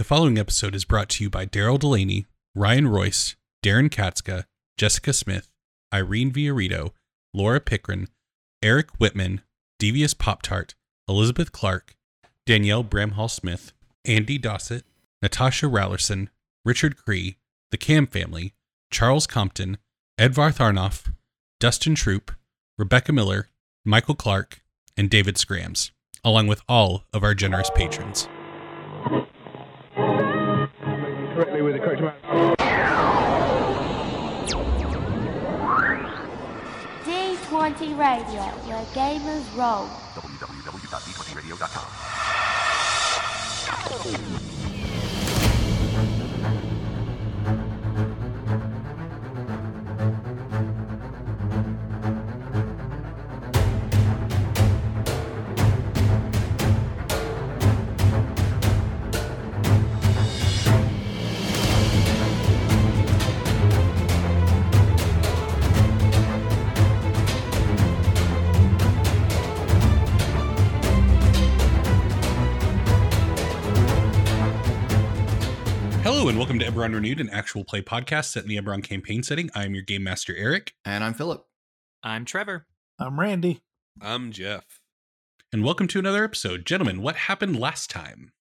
The following episode is brought to you by Darrell DeLaney, Ryan Royce, Darrin Katzska, Jessica Smith, Irene Viorritto, Laura Pickrahn, Eric Witman, Devious Pop Tart, Elizabeth Clark, Danielle Bramhall Smith, Andy Dossett, Natasha Raulerson, Richard Cree, the Kamm family, Charles Compton, Eðvarð Arnoff, Dustin Troupe, Rebekah Miller, Michael Clark, and David Scrams, along with all of our generous patrons correctly with the correct amount. D20 Radio, where gamers roll. www.d20radio.com. welcome to Eberron Renewed, an actual play podcast set in the Eberron campaign setting. I am your game master, Eric, And I'm Philip. I'm Trevor. I'm Randy. I'm Jeff. and welcome to another episode. Gentlemen, what happened last time?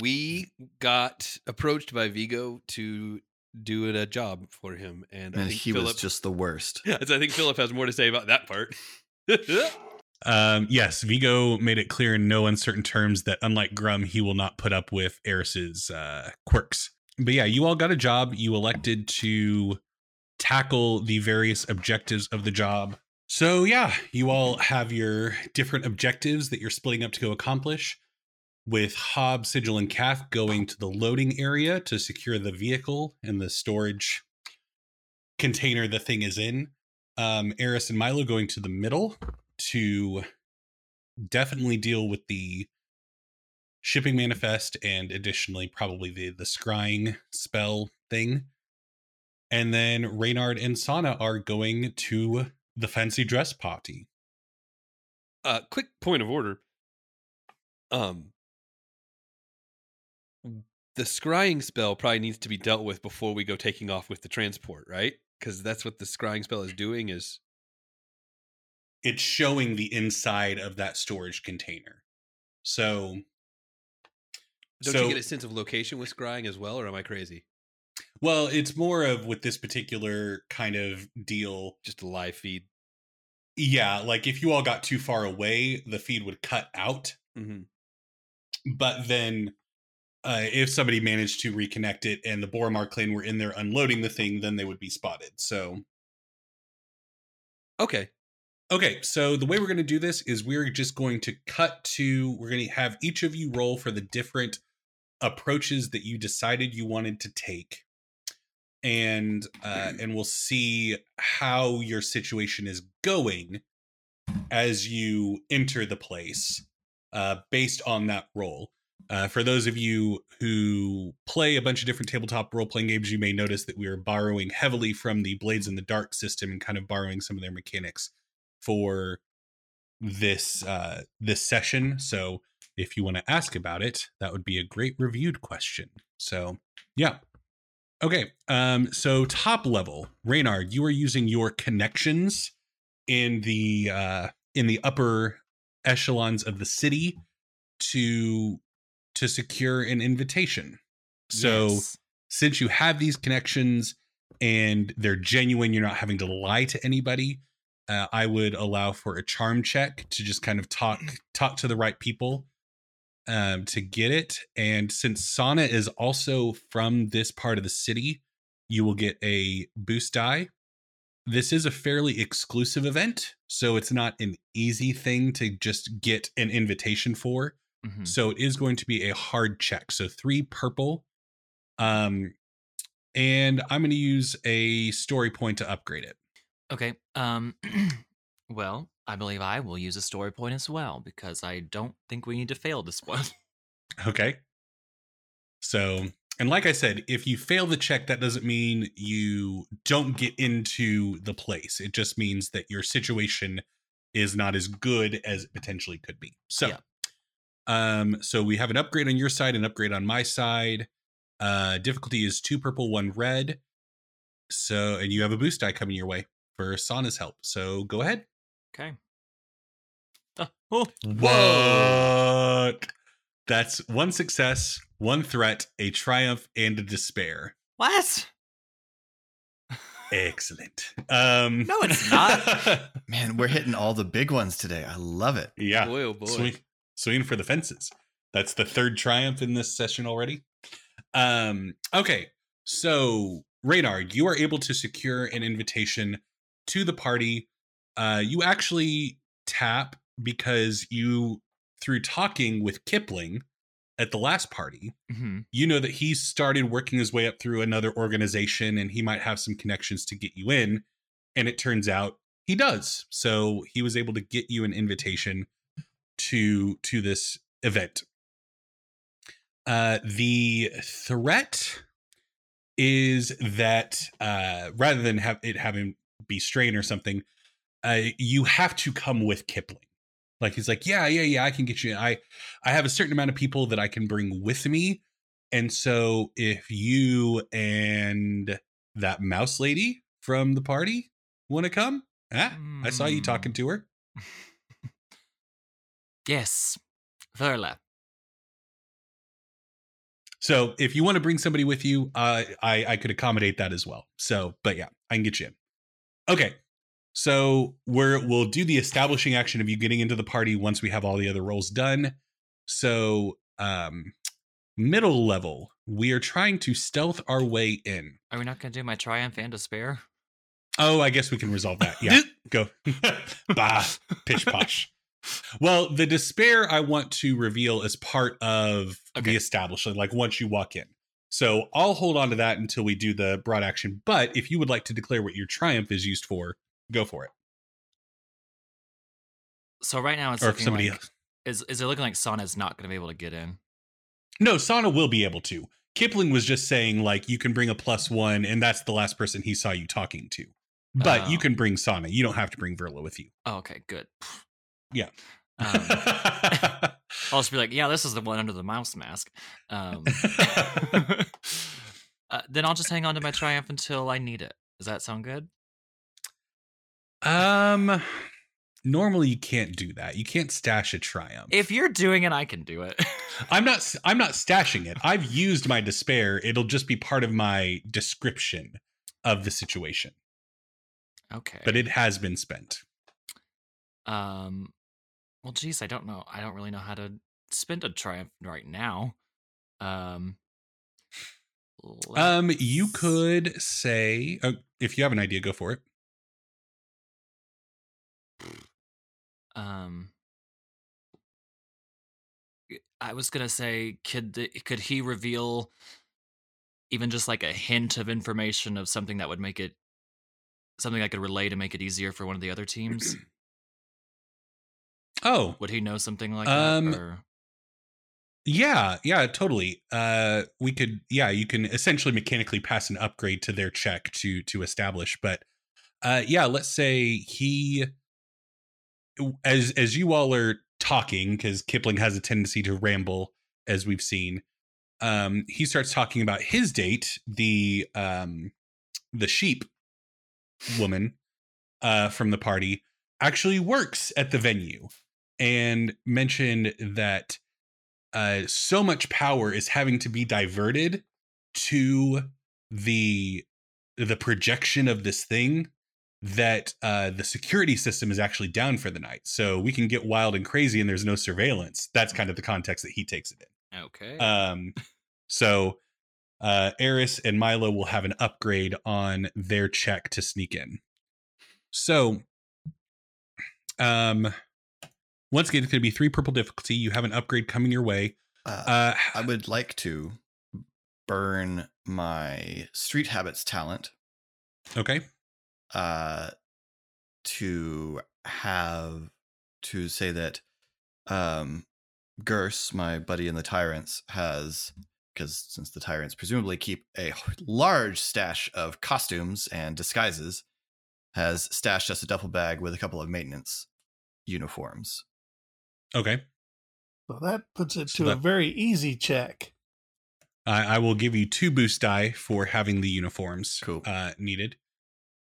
We got approached by Vigo to do a job for him, and, I And think he Philip, was just the worst. I think Philip has more to say about that part. Um, yes, Vigo made it clear in no uncertain terms that unlike Grum, he will not put up with Eris's uh, quirks. But yeah, you all got a job. You elected to tackle the various objectives of the job. So yeah, you all have your different objectives that you're splitting up to go accomplish. With Hob, Sigil, and Kath going to the loading area to secure the vehicle and the storage container the thing is in. Um, Eris and Milo going to the middle to definitely deal with the shipping manifest and additionally probably the the scrying spell thing. And then Reynard and Sana are going to the fancy dress party. uh, quick point of order. Um, the scrying spell probably needs to be dealt with before we go taking off with the transport, right? Because that's what the scrying spell is doing. Is It's showing the inside of that storage container. So don't so, you get a sense of location with scrying as well, or am I crazy? Well, it's more of with this particular kind of deal Just a live feed. Yeah, like if you all got too far away, the feed would cut out. hmm But then, uh, if somebody managed to reconnect it and the Boromar clan were in there unloading the thing, then they would be spotted. So, Okay, okay, so the way we're going to do this is we're just going to cut to, we're going to have each of you roll for the different approaches that you decided you wanted to take. And uh, and we'll see how your situation is going as you enter the place uh, based on that role. Uh, for those of you who play a bunch of different tabletop role playing games, you may notice that we are borrowing heavily from the Blades in the Dark system and kind of borrowing some of their mechanics for this uh, this session. So if you want to ask about it, that would be a great reviewed question. So yeah. Okay. Um, so top level, Reynard, you are using your connections in the uh in the upper echelons of the city to to secure an invitation. So Yes. since you have these connections and they're genuine, you're not having to lie to anybody. Uh, I would allow for a charm check to just kind of talk talk to the right people um, to get it. And since Sana is also from this part of the city, you will get a boost die. This is a fairly exclusive event, so it's not an easy thing to just get an invitation for. Mhm. So it is going to be a hard check. So three purple. Um, and I'm going to use a story point to upgrade it. Okay. Um. well, I believe I will use a story point as well because I don't think we need to fail this one. Okay. So, and like I said, if you fail the check, that doesn't mean you don't get into the place. It just means that your situation is not as good as it potentially could be. So, Yeah. um, so we have an upgrade on your side, an upgrade on my side. Uh, difficulty is two purple, one red. So, and you have a boost die coming your way for Sana's help. So go ahead. Okay. Uh, oh, What? That's one success, one threat, a triumph, and a despair. what? Excellent. Um No, it's not. Man, we're hitting all the big ones today. I love it. yeah. Boy, oh boy. Swing, swing for the fences. That's the third triumph in this session already. Um, okay, so Reynard, you are able to secure an invitation to the party. Uh, you actually tap because you, through talking with Kipling at the last party, hmm you know that he started working his way up through another organization and he might have some connections to get you in. And it turns out he does. So he was able to get you an invitation to to this event. Uh the threat is that uh rather than have it having be strain or something, uh you have to come with Kipling. Like he's like, yeah, yeah, yeah, I can get you. I I have a certain amount of people that I can bring with me. And so if you and that mouse lady from the party want to come, ah, I saw you Hmm. talking to her. Yes, Verla. So if you want to bring somebody with you, uh, I I could accommodate that as well. So, but yeah, I can get you in. Okay. So we're we'll do the establishing action of you getting into the party once we have all the other roles done. So um middle level, we are trying to stealth our way in. Are we not going to do my triumph and despair? Oh, I guess we can resolve that. Yeah. Go. bah, pish posh. Well, the despair I want to reveal as part of Okay. the establishment, like once you walk in. So I'll hold on to that until we do the broad action. But if you would like to declare what your triumph is used for, go for it. So right now it's or somebody like, else. is is it looking like Sana's not going to be able to get in? No, Sana will be able to. Kipling was just saying, like, you can bring a plus one, and that's the last person he saw you talking to. But you Oh. can bring Sana. You don't have to bring Verla with you. Oh, okay, good. Yeah. Um, I'll just be like, yeah, this is the one under the mouse mask. Um, uh, then I'll just hang on to my triumph until I need it. Does that sound good? Um, normally you can't do that. You can't stash a triumph. If you're doing it, I can do it. I'm not, I'm not stashing it. I've used my despair. It'll just be part of my description of the situation, okay. but it has been spent. Um, well, geez, I don't know. I don't really know how to spend a triumph right now. Um, Um, you could say, uh, if you have an idea, go for it. Um, I was gonna say, could the, could he reveal even just like a hint of information of something that would make it something I could relay to make it easier for one of the other teams? Oh, Would he know something like Um, that? Or Yeah, yeah, totally. Uh we could yeah, you can essentially mechanically pass an upgrade to their check to to establish, but uh yeah, let's say he as as you all are talking cuz Kipling has a tendency to ramble as we've seen. Um he starts talking about his date, the um the sheep woman uh from the party actually works at the venue and mentioned that uh, so much power is having to be diverted to the the projection of this thing that uh, the security system is actually down for the night. So we can get wild and crazy, and there's no surveillance. That's kind of the context that he takes it in. okay, Um, so uh, Eris and Milo will have an upgrade on their check to sneak in. So, um, once again, it's going to be three purple difficulty. You have an upgrade coming your way. Uh, Uh, I would like to burn my street habits talent okay. uh, to have to say that um, Gurs, my buddy in the Tyrants, has because since the Tyrants presumably keep a large stash of costumes and disguises, has stashed us a duffel bag with a couple of maintenance uniforms. Okay. So that puts it So to a very easy check. I, I will give you two boost die for having the uniforms Cool. uh, needed.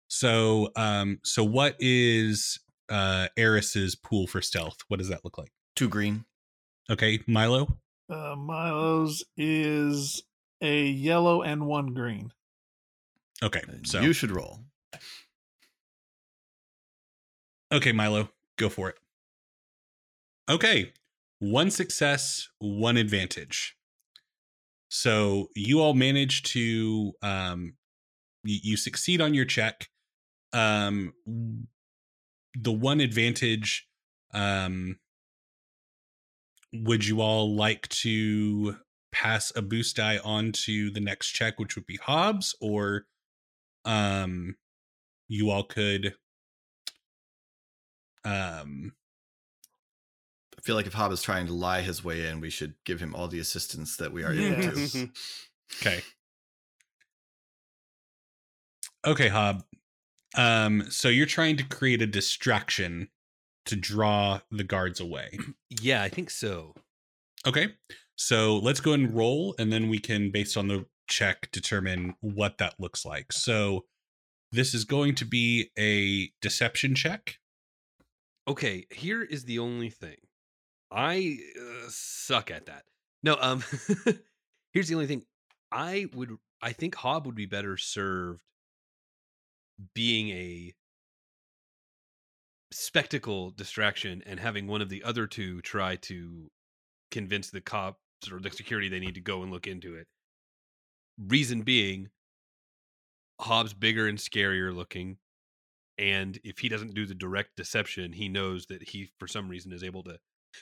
So, um, so what is uh Eris's pool for stealth? What does that look like? Two green. Okay, Milo. Uh, Milo's is a yellow and one green. Okay, so you should roll. okay, Milo, go for it. Okay, one success, one advantage. So you all manage to um, you, you succeed on your check. Um, the one advantage, um, would you all like to pass a boost die on to the next check, which would be Hob's, or um, you all could um I feel like if Hob is trying to lie his way in, we should give him all the assistance that we are able to. Okay. Okay, Hob. Um, so you're trying to create a distraction to draw the guards away. yeah, I think so. Okay. So let's go and roll, and then we can, based on the check, determine what that looks like. So this is going to be a deception check. Okay, here is the only thing. I uh, suck at that. No, um here's the only thing. I would I think Hob would be better served being a spectacle distraction and having one of the other two try to convince the cops or the security they need to go and look into it. Reason being, Hob's bigger and scarier looking, and if he doesn't do the direct deception, he knows that he for some reason is able to.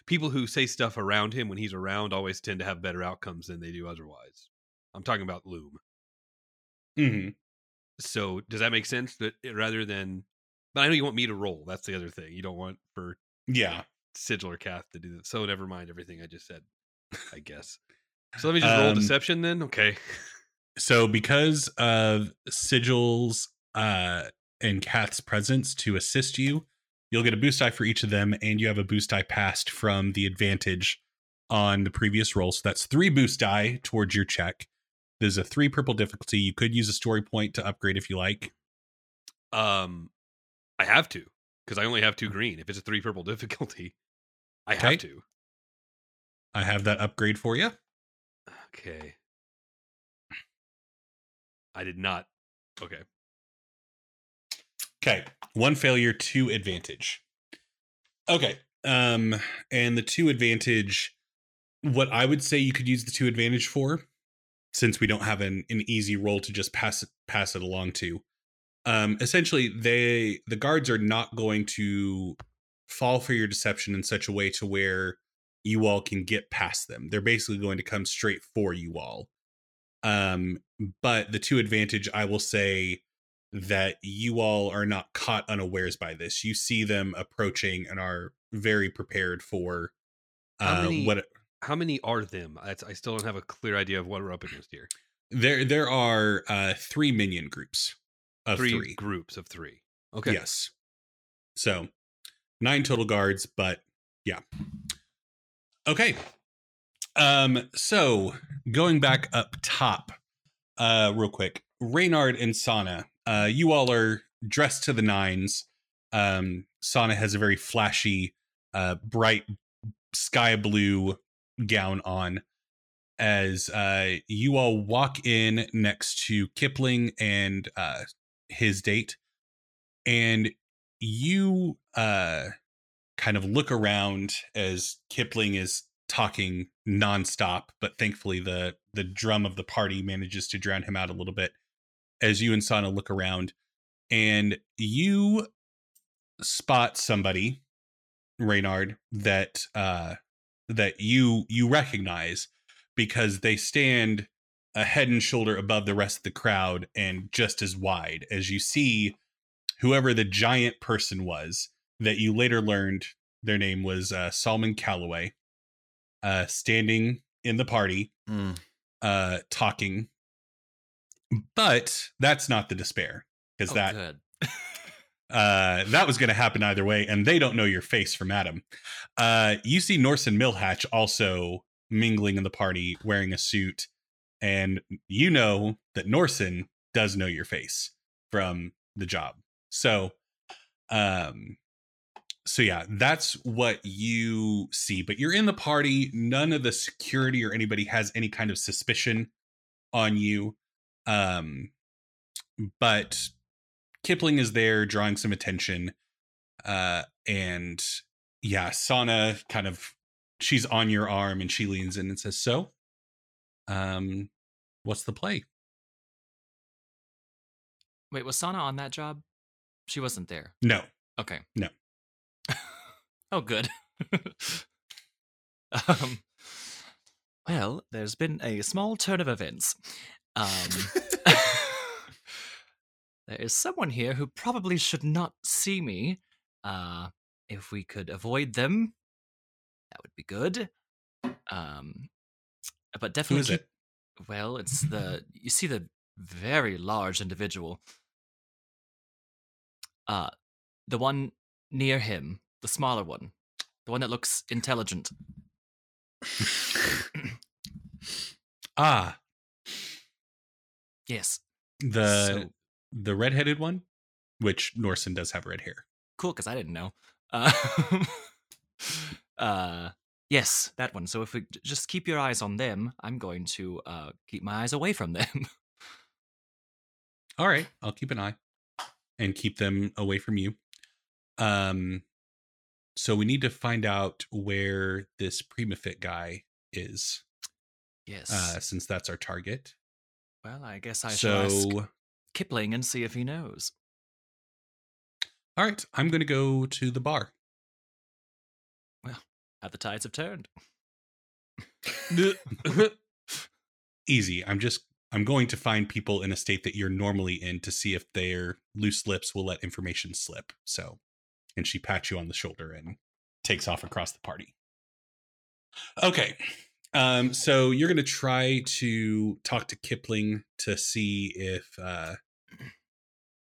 People who say stuff around him when he's around always tend to have better outcomes than they do otherwise. I'm talking about Loom. Mm-hmm. So does that make sense? That it- rather than, but I know you want me to roll. That's the other thing. You don't want for Yeah. Sigil or Kath to do that. So never mind everything I just said. I guess. So let me just roll Um, deception then. Okay. So because of Sigil's uh and Kath's presence to assist you, you'll get a boost die for each of them, and you have a boost die passed from the advantage on the previous roll. So that's three boost die towards your check. There's a three purple difficulty. You could use a story point to upgrade if you like. Um, I have to because I only have two green. If it's a three purple difficulty, I Okay. have to. I have that upgrade for you. Okay. I did not. Okay. Okay. One failure, two advantage. Okay. Um, and the two advantage, what I would say you could use the two advantage for, since we don't have an, an easy roll to just pass it pass it along to. Um, essentially they the guards are not going to fall for your deception in such a way to where you all can get past them. They're basically going to come straight for you all. Um, but the two advantage, I will say that you all are not caught unawares by this. You see them approaching and are very prepared for How uh, many- what How many are them? That's, I still don't have a clear idea of what we're up against here. there there are uh three minion groups of Three, three. groups of three. Okay. Yes. So nine total guards, but yeah. Okay. Um, so going back up top, uh, real quick, Reynard and Sana, uh, you all are dressed to the nines. Um, Sana has a very flashy, uh, bright sky blue gown on as uh, you all walk in next to Kipling and uh, his date, and you uh, kind of look around as Kipling is talking nonstop, but thankfully the the drum of the party manages to drown him out a little bit. As you and Sana look around, and you spot somebody, Reynard, that uh, that you you recognize because they stand a head and shoulder above the rest of the crowd and just as wide as you see whoever the giant person was that you later learned their name was uh, Solomon Calloway, uh, standing in the party, Mm. uh, talking. But that's not the despair because Oh, that good. uh, that was going to happen either way, and they don't know your face from Adam. Uh, you see Norse and Millhatch also mingling in the party, wearing a suit, and you know that Norson does know your face from the job. So, um, so yeah, that's what you see. But you're in the party. None of the security or anybody has any kind of suspicion on you. Um, but Kipling is there drawing some attention. Uh, and yeah, Sana kind of she's on your arm and she leans in and says, So, um, what's the play? Wait, was Sana on that job? She wasn't there. No. Okay. No. oh, good. um, well, there's been a small turn of events. Um, there is someone here who probably should not see me. Uh, if we could avoid them, that would be good. Um, but definitely is keep- it? well, it's the you see the very large individual. Uh the one near him, the smaller one, the one that looks intelligent. Ah, Yes, the So- the redheaded one, which Norson does have red hair. cool because I didn't know. Uh, uh, yes, that one. So if we j- just keep your eyes on them, I'm going to uh keep my eyes away from them. All right, I'll keep an eye and keep them away from you. Um, so we need to find out where this Primafit guy is, yes. uh, since that's our target. Well, I guess I shall ask so, Kipling and see if he knows. all right, I'm going to go to the bar. Well, how the tides have turned. Easy. I'm just I'm going to find people in a state that you're normally in to see if their loose lips will let information slip. So, and she pats you on the shoulder and takes off across the party. Okay. Um, so you're gonna try to talk to Kipling to see if uh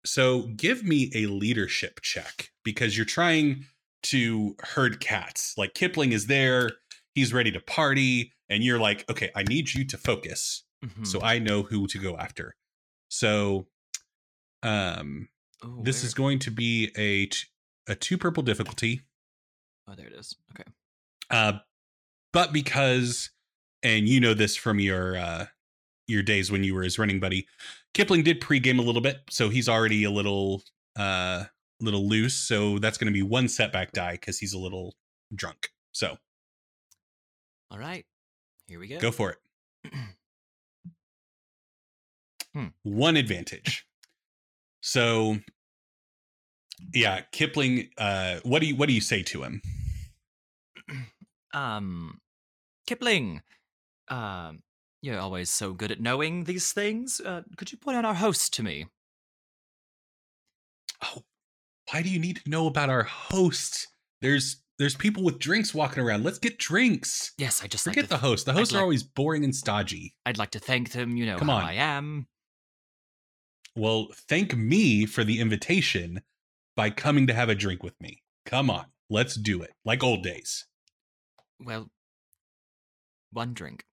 so give me a leadership check because you're trying to herd cats. Like Kipling is there, he's ready to party, and you're like, okay, I need you to focus Mhm. so I know who to go after. So um Ooh, this is going to be a t- a two purple difficulty. Oh, there it is. Okay. Uh but because and you know this from your uh your days when you were his running buddy, Kipling did pregame a little bit, so he's already a little uh little loose, so that's going to be one setback die cuz he's a little drunk. So, All right. Here we go. go for it. Hmm. One advantage. So yeah, Kipling uh what do you what do you say to him? um, Kipling. Um, you're always so good at knowing these things. Uh, could you point out our host to me? Oh, why do you need to know about our host? There's there's people with drinks walking around. Let's get drinks. Yes, I just Forget like the host. The hosts are always boring and stodgy. I'd like to thank them. You know Come on. I am. Well, thank me for the invitation by coming to have a drink with me. Come on, let's do it. Like old days. Well, one drink.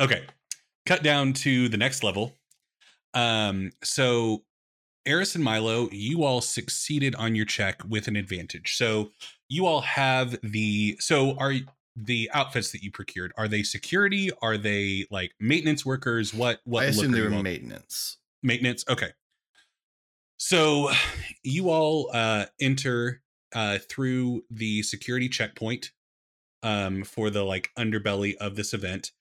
Okay. Cut down to the next level. Um, so Eris and Milo, you all succeeded on your check with an advantage. So you all have the so are the outfits that you procured, are they security? Are they like maintenance workers? What what I assume they were all- maintenance. maintenance okay so you all uh enter uh through the security checkpoint um for the like underbelly of this event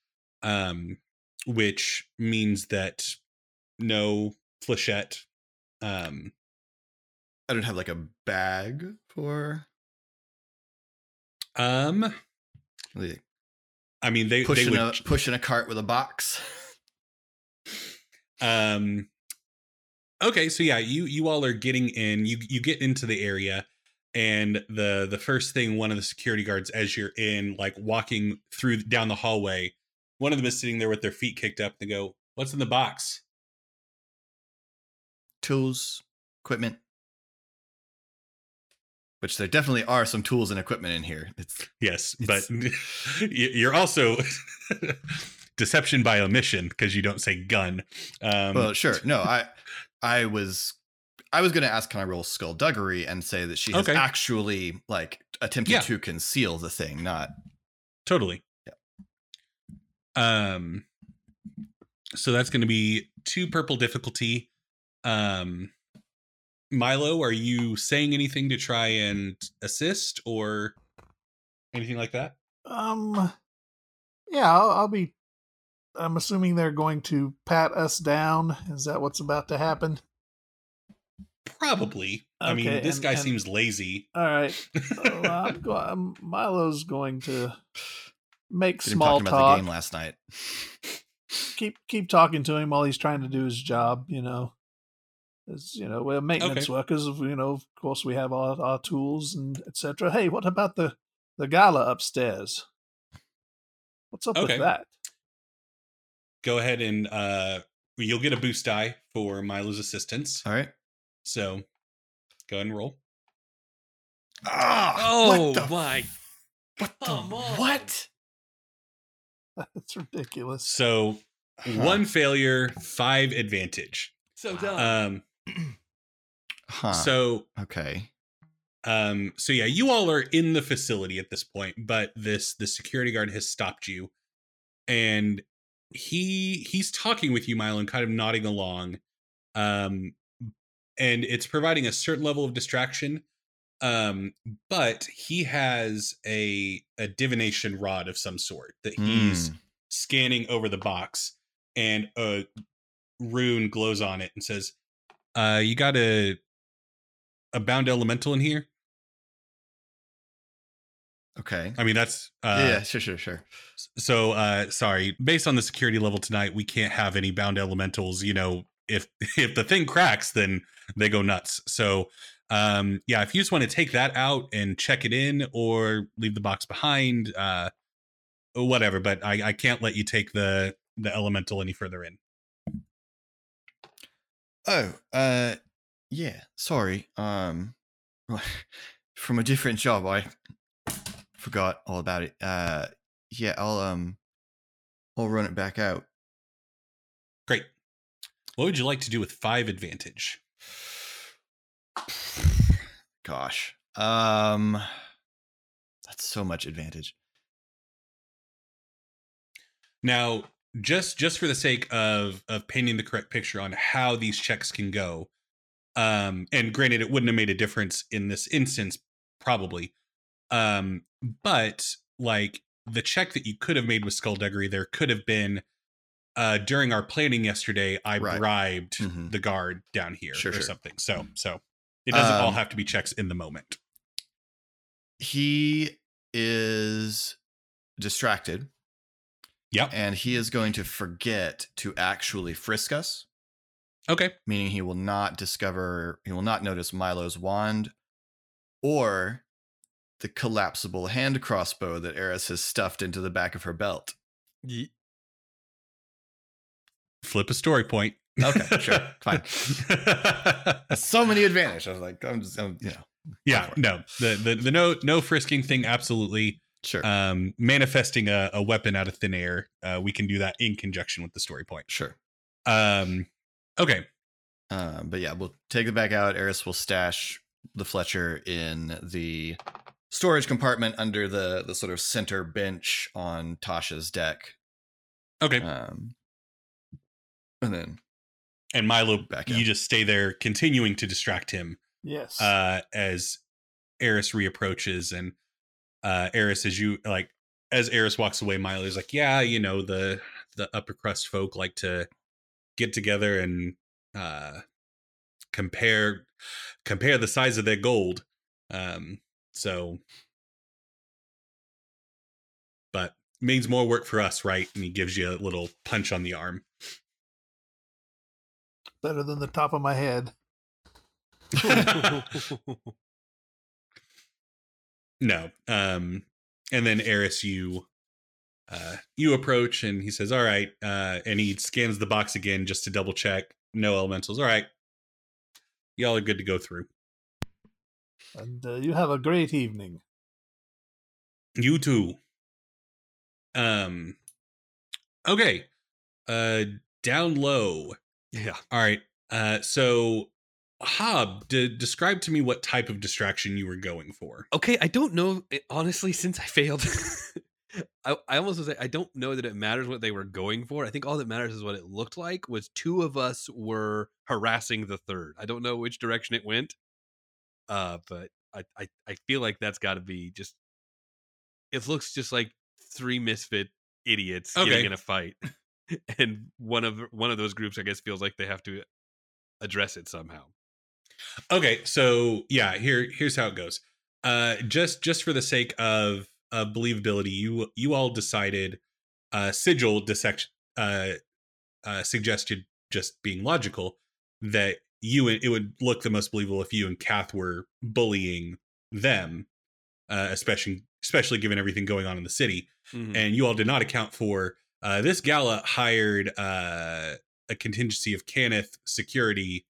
um which means that no flechette um I don't have like a bag for um i mean they they pushing would a pushing a cart with a box. um okay so yeah you you all are getting in you you get into the area and the the first thing one of the security guards as you're in like walking through down the hallway one of them is sitting there with their feet kicked up they go what's in the box tools, equipment. Which there definitely are some tools and equipment in here. It's yes but you're also deception by omission because you don't say gun. Um, well, sure. No, I I was I was going to ask can I roll skullduggery and say that she has Okay. actually like attempted Yeah. to conceal the thing, not Totally. Yeah. Um so that's going to be two purple difficulty. Um Milo, are you saying anything to try and assist or anything like that? Um, yeah, I'll, I'll be. I'm assuming they're going to pat us down. Is that what's about to happen? Probably. I mean, this and- guy and- seems lazy. All right. Well, I'm go- I'm- Milo's going to make Been small talking about the talk. game last night. keep keep talking to him while he's trying to do his job. You know, as you know, we're maintenance Okay. workers. You know, of course, we have our our tools and etc. Hey, what about the the gala upstairs? What's up Okay. with that? Go ahead and uh you'll get a boost die for Milo's assistance. All right. So go ahead and roll. Ah, Oh what the, my! what the what? That's ridiculous. So one failure, five advantage. So dumb. Um Huh. so okay. um so yeah, you all are in the facility at this point, but this the security guard has stopped you and he he's talking with you Milo and kind of nodding along. Um and it's providing a certain level of distraction. Um but he has a a divination rod of some sort that he's Hmm. scanning over the box and a rune glows on it and says uh you got a a bound elemental in here Okay. i mean that's uh yeah, yeah, sure, sure, sure. so uh sorry based on the security level tonight we can't have any bound elementals you know if if the thing cracks then they go nuts so um yeah if you just want to take that out and check it in or leave the box behind uh whatever but i i can't let you take the the elemental any further in Oh, uh, yeah. Sorry. Um, from a different job, I forgot all about it. Uh, yeah, I'll um, I'll run it back out. What would you like to do with five advantage? Gosh. Um, that's so much advantage. Now, just just for the sake of of painting the correct picture on how these checks can go, um, and granted, it wouldn't have made a difference in this instance, probably, um, but like the check that you could have made with skullduggery, there could have been. Uh, during our planning yesterday, I Right. bribed Mhm. the guard down here Sure, or sure. something. So, so it doesn't all Um, have to be checks in the moment. He is distracted, Yep. and he is going to forget to actually frisk us. Okay. meaning he will not discover, he will not notice Milo's wand or the collapsible hand crossbow that Eris has stuffed into the back of her belt. Flip a story point. Okay, sure, fine. So many advantages. I was like, I'm just, I'm, you know, yeah. No. The the the no no frisking thing. Absolutely. sure, um manifesting a, a weapon out of thin air uh we can do that in conjunction with the story point sure. um okay Um, but yeah, we'll take it back out. Eris will stash the Fletcher in the storage compartment under the the sort of center bench on Tasha's deck. okay Um, and then and milo back you in. just stay there continuing to distract him Yes. uh as eris reapproaches and uh eris as you like as eris walks away milo is like yeah you know the the upper crust folk like to get together and uh compare compare the size of their gold um so but means more work for us right and he gives you a little punch on the arm Better than the top of my head. No. Um and then Eris you uh you approach and he says, "All right." Uh and he scans the box again just to double check. No elementals. All right. Y'all are good to go through. And uh, you have a great evening. You too. Um Okay. Uh down low. Yeah. All right. Uh so Hob, de- describe to me what type of distraction you were going for. Okay, I don't know. eh, Honestly, since I failed, I, I almost was like, I don't know that it matters what they were going for. I think all that matters is what it looked like. Was two of us were harassing the third. I don't know which direction it went, uh, but I I, I feel like that's got to be just. It looks just like three misfit idiots Okay. getting in a fight, and one of one of those groups, I guess, feels like they have to address it somehow. Okay, so yeah, here here's how it goes. Uh just just for the sake of of believability, you you all decided uh sigil dissect uh uh suggested just being logical that you it would look the most believable if you and Kath were bullying them, uh especially especially given everything going on in the city Mhm. and you all did not account for uh, this gala hired uh, a contingency of Cannith security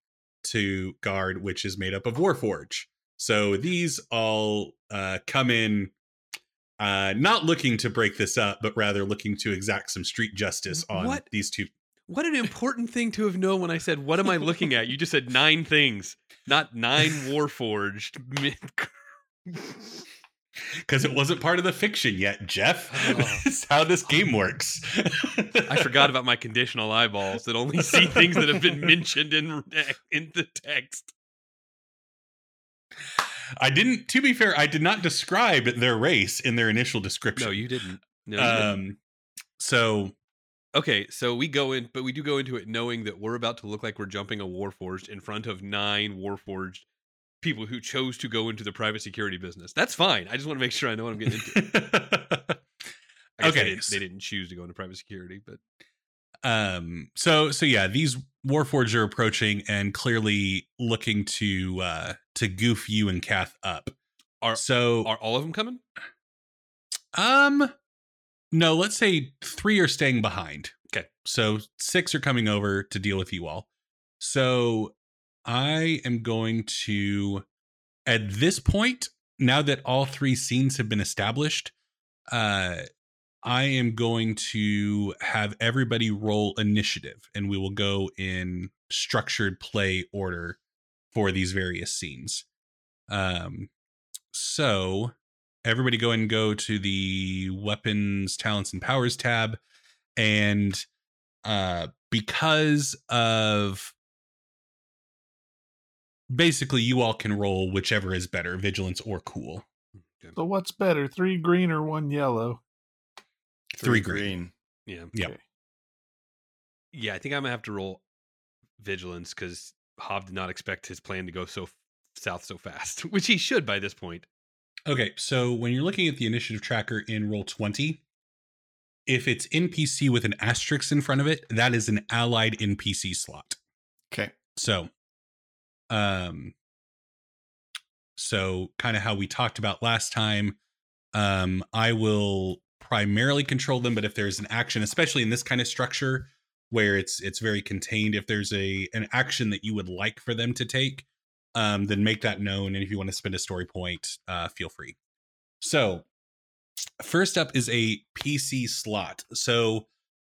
to guard, which is made up of Warforge. So these all uh, come in uh, not looking to break this up, but rather looking to exact some street justice on What? these two. What an important thing to have known when I said, "What am I looking at?" You just said nine things, not nine warforged. Because it wasn't part of the fiction yet, Jeff. Oh. That's how this game works. I forgot about my conditional eyeballs that only see things that have been mentioned in in the text. I didn't. To be fair, I did not describe their race in their initial description. No, you didn't. No, you didn't. um. So Okay, so we go in, but we do go into it knowing that we're about to look like we're jumping a Warforged in front of nine Warforged people who chose to go into the private security business. That's fine. I just want to make sure I know what I'm getting into. Okay, they didn't, they didn't choose to go into private security, but um. So so yeah, these Warforged are approaching and clearly looking to uh to goof you and Kath up. Are- so are all of them coming? um. No, let's say three are staying behind. Okay, So six are coming over to deal with you all. So I am going to, at this point, now that all three scenes have been established, uh, I am going to have everybody roll initiative and we will go in structured play order for these various scenes. Um, so everybody go and go to the weapons, talents, and powers tab. And uh, because of basically, you all can roll whichever is better vigilance or cool. So what's better, three green or one yellow? Three green. Yeah. Yep. Okay. Yeah, I think I'm gonna have to roll vigilance because Hob did not expect his plan to go so f- south so fast, which he should by this point. Okay, so when you're looking at the initiative tracker in roll 20, if it's NPC with an asterisk in front of it, that is an allied NPC slot. Okay. So, um, so kind of how we talked about last time, um, I will primarily control them, but if there's an action, especially in this kind of structure where it's it's very contained, if there's a an action that you would like for them to take, um, then make that known. And if you want to spend a story point, uh, feel free. So, first up is a PC slot. So,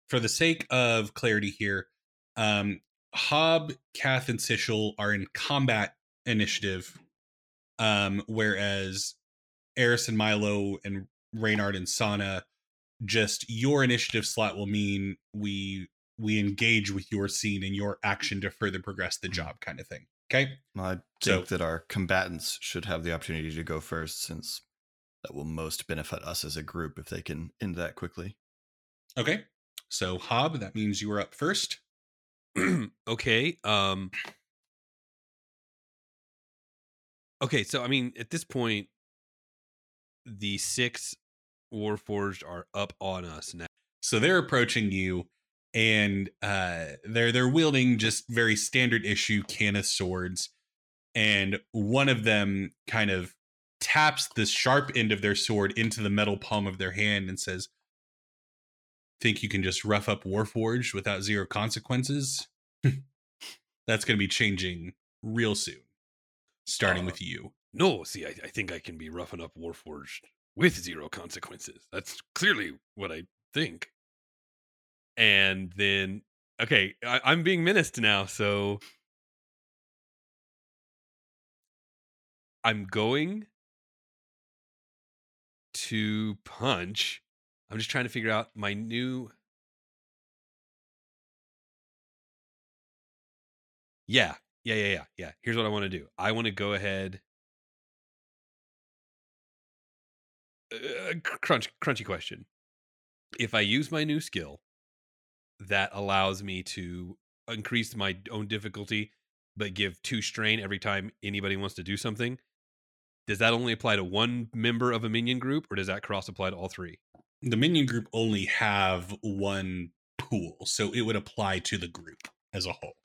for the sake of clarity here, um, Hob, Kath, and Sigil are in combat initiative, um, whereas Eris and Milo and Reynard and Sana, just your initiative slot will mean we we engage with your scene and your action to further progress the job, kind of thing. Okay. Well, I think So- that our combatants should have the opportunity to go first, since that will most benefit us as a group if they can end that quickly. Okay. So Hob, that means you are up first. okay. Um Okay, so I mean, at this point, the six Warforged are up on us now. So they're approaching you, and uh, they're they're wielding just very standard issue Cannith swords, and one of them kind of taps the sharp end of their sword into the metal palm of their hand and says, "Think you can just rough up Warforged without zero consequences? That's going to be changing real soon, starting Uh, with you." No, see, I, I think I can be roughing up Warforged with zero consequences. That's clearly what I think. and then okay, I, I'm being menaced now, so I'm going to punch. I'm just trying to figure out my new. Yeah, yeah, yeah, yeah, yeah. Here's what I want to do. I want to go ahead. Uh, crunch, crunchy question. If I use my new skill, that allows me to increase my own difficulty, but give two strain every time anybody wants to do something. Does that only apply to one member of a minion group, or does that cross apply to all three? The minion group only have one pool, so it would apply to the group as a whole.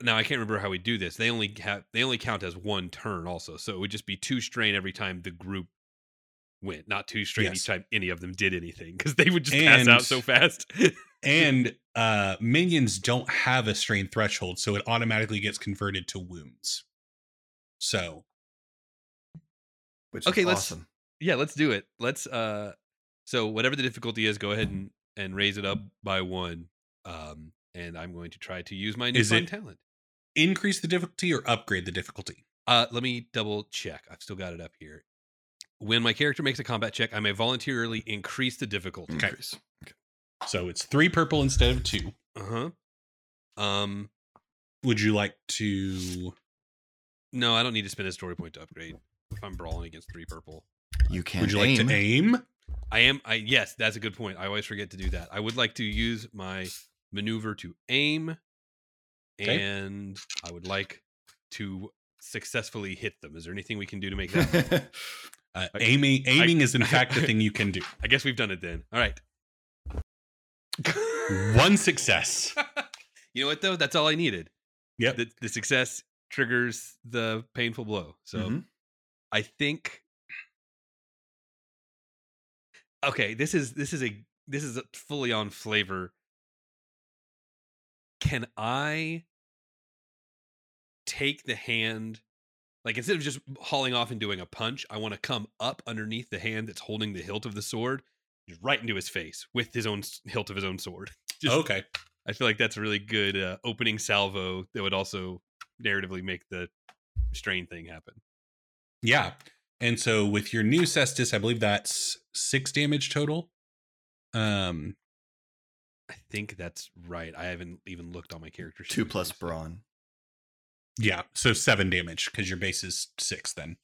Now I can't remember how we do this. They only have they only count as one turn, also. So it would just be two strain every time the group went, not two strain Yes. each time any of them did anything, because they would just pass out so fast. And uh minions don't have a strain threshold, so it automatically gets converted to wounds. So Which Okay, is let's- yeah, let's do it. Let's uh so whatever the difficulty is, go ahead and and raise it up by one. Um and I'm going to try to use my new Is fun it- talent. increase the difficulty or upgrade the difficulty. Uh let me double check. I've still got it up here. When my character makes a combat check, I may voluntarily increase the difficulty. Okay. Increase. So it's three purple instead of two. Uh-huh. Um Would you like to no, I don't need to spend a story point to upgrade. If I'm brawling against three purple. You can would you aim. like to aim? I am I yes, that's a good point. I always forget to do that. I would like to use my maneuver to aim Okay. and I would like to successfully hit them. Is there anything we can do to make that? Uh, I- aiming aiming is in I- fact the thing you can do. I guess we've done it then. All right. One success. you know what though? That's all I needed. Yep. The, the success triggers the painful blow. So Mhm. I think Okay, this is this is a this is a fully on flavor. Can I take the hand like instead of just hauling off and doing a punch, I want to come up underneath the hand that's holding the hilt of the sword, just right into his face with his own hilt of his own sword. Just, okay. I feel like that's a really good uh, opening salvo that would also narratively make the strain thing happen. Yeah. And so with your new cestus, I believe that's six damage total. Um I think that's right. I haven't even looked on my character sheet. Two plus brawn. yeah, so seven damage because your base is six then.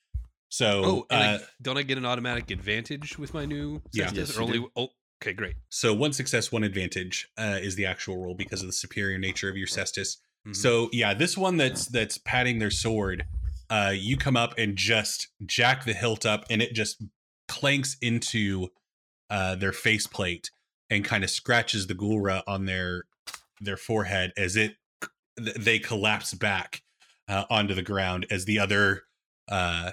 So Oh, and uh, I, don't I get an automatic advantage with my new Yeah. Cestus? Yes, or only oh, okay, great. so one success, one advantage uh, is the actual roll because of the superior nature of your cestus. Mhm. So yeah, this one that's that's patting their sword, uh, you come up and just jack the hilt up, and it just clanks into uh, their faceplate and kind of scratches the gulra on their their forehead as it they collapse back uh, onto the ground as the other uh,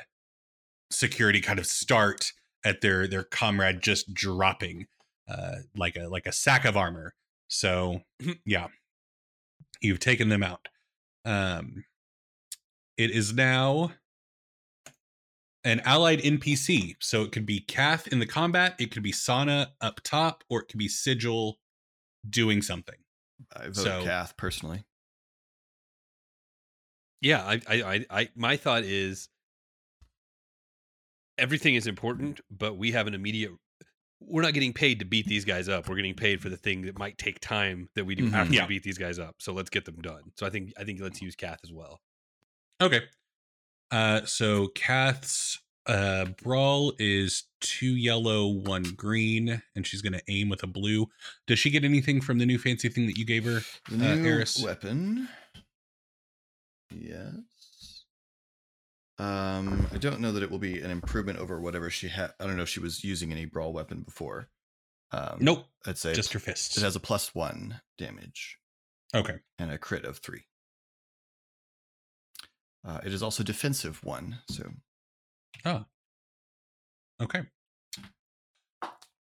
security kind of start at their their comrade just dropping uh, like a like a sack of armor. So yeah, you've taken them out. Um, it is now an allied NPC, so it could be Kath in the combat, it could be Sana up top, or it could be Sigil doing something. I vote So- Kath personally. yeah, I, I, I, I, my thought is everything is important, but we have an immediate. We're not getting paid to beat these guys up. We're getting paid for the thing that might take time that we do Mhm. after Yeah. beat these guys up. So let's get them done. So I think, I think let's use Kath as well. Okay. Uh, so Kath's uh brawl is two yellow, one green, and she's gonna aim with a blue. Does she get anything from the new fancy thing that you gave her? The Uh, new Eris? weapon. Yes. Um, I don't know that it will be an improvement over whatever she had. I don't know if she was using any brawl weapon before. Um, Nope, I'd say just her fists. it has a plus one damage Okay. and a crit of three. Uh, it is also defensive one, so Oh. Okay.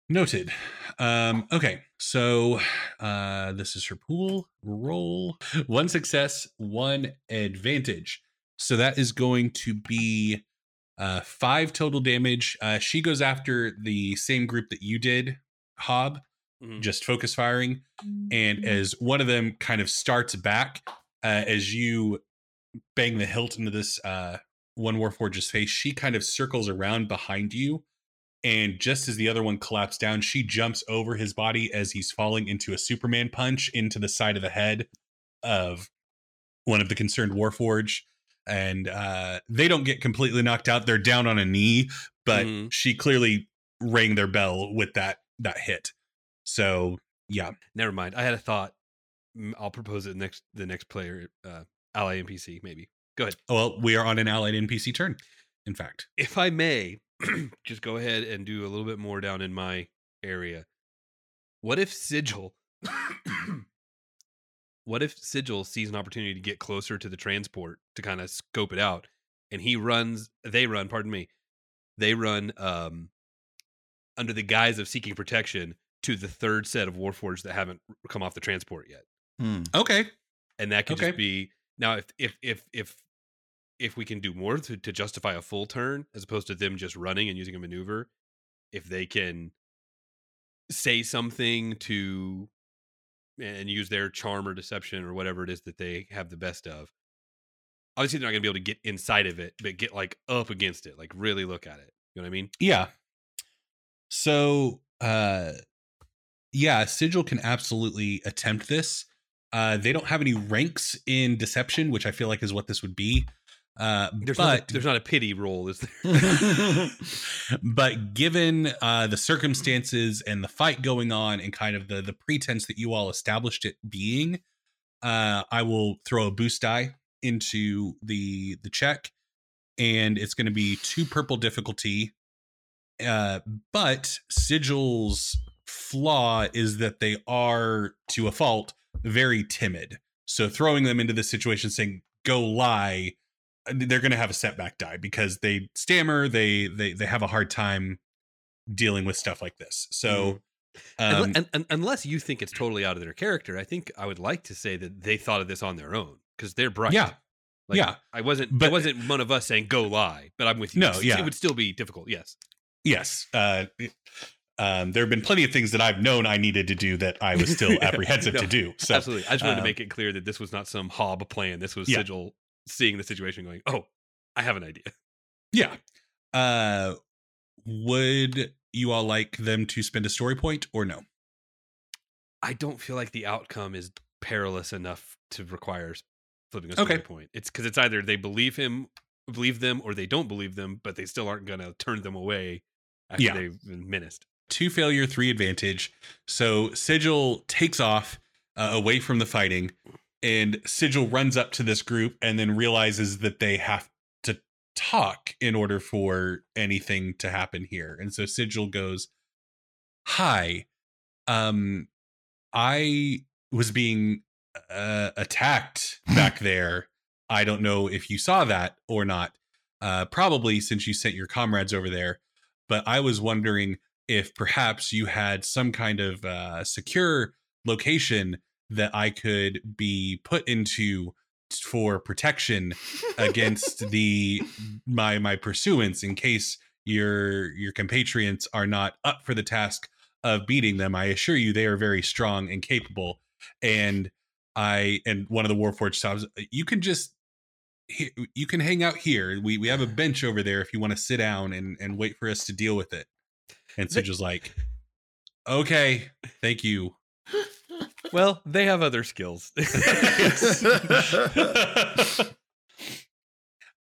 Noted. Um, okay, so uh this is her pool. Roll one success, one advantage. So that is going to be uh five total damage. Uh she goes after the same group that you did, Hob. Mhm. just focus firing. And as one of them kind of starts back, uh, as you bang the hilt into this uh, one Warforge's face, she kind of circles around behind you. And just as the other one collapsed down, she jumps over his body as he's falling into a Superman punch into the side of the head of one of the concerned Warforge. And uh, they don't get completely knocked out. They're down on a knee, but Mhm. she clearly rang their bell with that that hit. So yeah, Never mind. I had a thought. Mm, I'll propose it next the next player, uh, ally NPC, maybe. Go ahead. well, we are on an allied NPC turn. In fact, If I may, just go ahead and do a little bit more down in my area. What if Sigil? what if Sigil sees an opportunity to get closer to the transport to kind of scope it out, and he runs? They run. Pardon me. They run um, under the guise of seeking protection to the third set of Warforged that haven't come off the transport yet. Hmm. okay, and that could Okay. just be now if if if if if we can do more to, to justify a full turn as opposed to them just running and using a maneuver if they can say something to and use their charm or deception or whatever it is that they have the best of obviously they're not going to be able to get inside of it but get like up against it like really look at it you know what i mean yeah. So, uh, yeah, Sigil can absolutely attempt this. Uh, they don't have any ranks in deception, which I feel like is what this would be. Uh, there's but not a, there's not a pity roll is there but given uh, the circumstances and the fight going on and kind of the the pretense that you all established it being, uh, I will throw a boost die into the the check, and it's going to be two purple difficulty. Uh, but Sigil's flaw is that they are, to a fault, very timid. So throwing them into this situation, saying "go lie," they're going to have a setback die because they stammer they they they have a hard time dealing with stuff like this so Unle- um, and, and- unless you think it's totally out of their character, I think I would like to say that they thought of this on their own because they're bright. yeah Like, yeah I wasn't. But- it wasn't one of us saying "go lie," but I'm with you. No, yeah. it would still be difficult. Yes, yes uh um there have been plenty of things that i've known i needed to do that i was still apprehensive No, to do so absolutely. I just wanted to um, make it clear that this was not some hob plan. This was Yeah. Sigil seeing the situation, going, "Oh, I have an idea." yeah uh would you all like them to spend a story point or no I don't feel like the outcome is perilous enough to require flipping a story Okay. point. It's because it's either they believe him, believe them, or they don't believe them, but they still aren't going to turn them away after Yeah. they've been menaced. Two failure, three advantage. So Sigil takes off uh, away from the fighting, and Sigil runs up to this group and then realizes that they have to talk in order for anything to happen here. And so Sigil goes, "Hi, um, I was being uh, attacked back there. I don't know if you saw that or not. Uh, probably since you sent your comrades over there." But I was wondering if perhaps you had some kind of uh, secure location that I could be put into for protection against the my my pursuance in case your your compatriots are not up for the task of beating them. I assure you they are very strong and capable. And I and one of the Warforged stops. You can just you can hang out here. We we have a bench over there if you want to sit down and and wait for us to deal with it. And They- Sigil's like, okay, thank you. Well, they have other skills.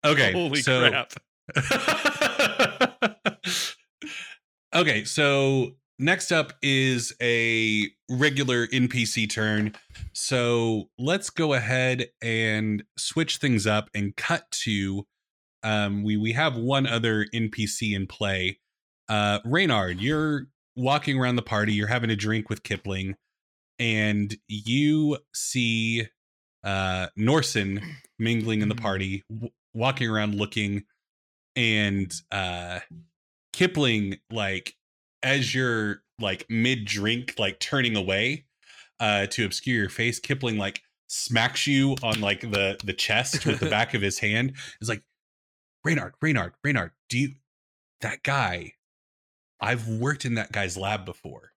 okay, Holy so crap! okay, so next up is a regular NPC turn. So let's go ahead and switch things up and cut to um we we have one other NPC in play. Uh Reynard, you're walking around the party, you're having a drink with Kipling, and you see uh Norson mingling in the party, w- walking around looking and uh Kipling like as you're like mid drink like turning away uh to obscure your face Kipling like smacks you on like the the chest with the back of his hand. Is like Reynard Reynard Reynard do you that guy I've worked in that guy's lab before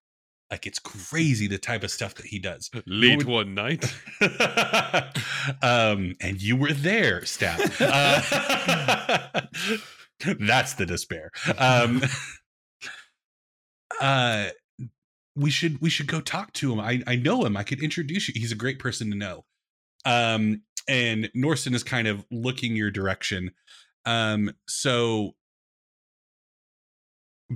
Like it's crazy the type of stuff that he does. Late would- one night. um, and you were there, Stab. Uh, that's the despair. Um, uh, we should we should go talk to him. I I know him. I could introduce you. He's a great person to know. Um, and Norson is kind of looking your direction. Um, so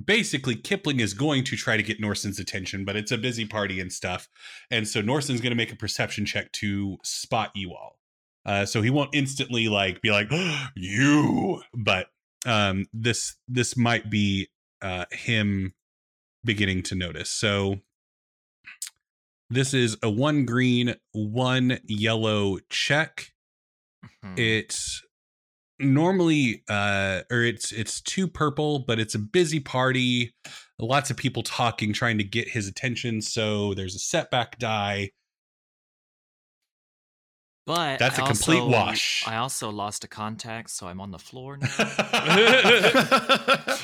basically Kipling is going to try to get Norson's attention, but it's a busy party and stuff. And so Norson's going to make a perception check to spot you all. Uh, so he won't instantly like be like you, but um, this this might be uh, him beginning to notice. So this is a one green, one yellow check Mhm. it's normally uh or it's it's two purple but it's a busy party lots of people talking trying to get his attention so there's a setback die But That's a a complete wash. I also lost a contact, so I'm on the floor now.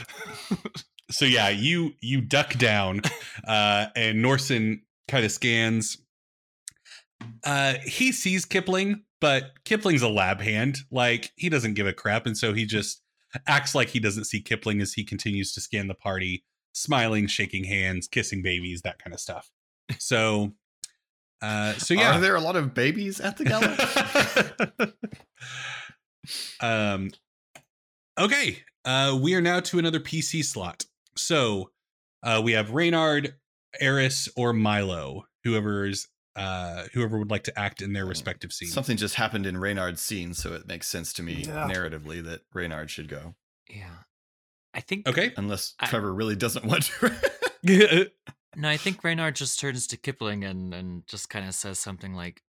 so yeah you you duck down uh and norson kind of scans uh he sees kipling but kipling's a lab hand. Like he doesn't give a crap. And so he just acts like he doesn't see kipling as he continues to scan the party smiling shaking hands kissing babies that kind of stuff. So uh so yeah. Are there a lot of babies at the gala? um okay uh we are now to another pc slot. So uh we have reynard eris or milo whoever's uh whoever would like to act in their respective scenes Something just happened in Reynard's scene, so it makes sense to me Yeah. narratively that Reynard should go. yeah. I think okay Unless I- Trevor really doesn't want to. No, I think Reynard just turns to Kipling and and just kind of says something like,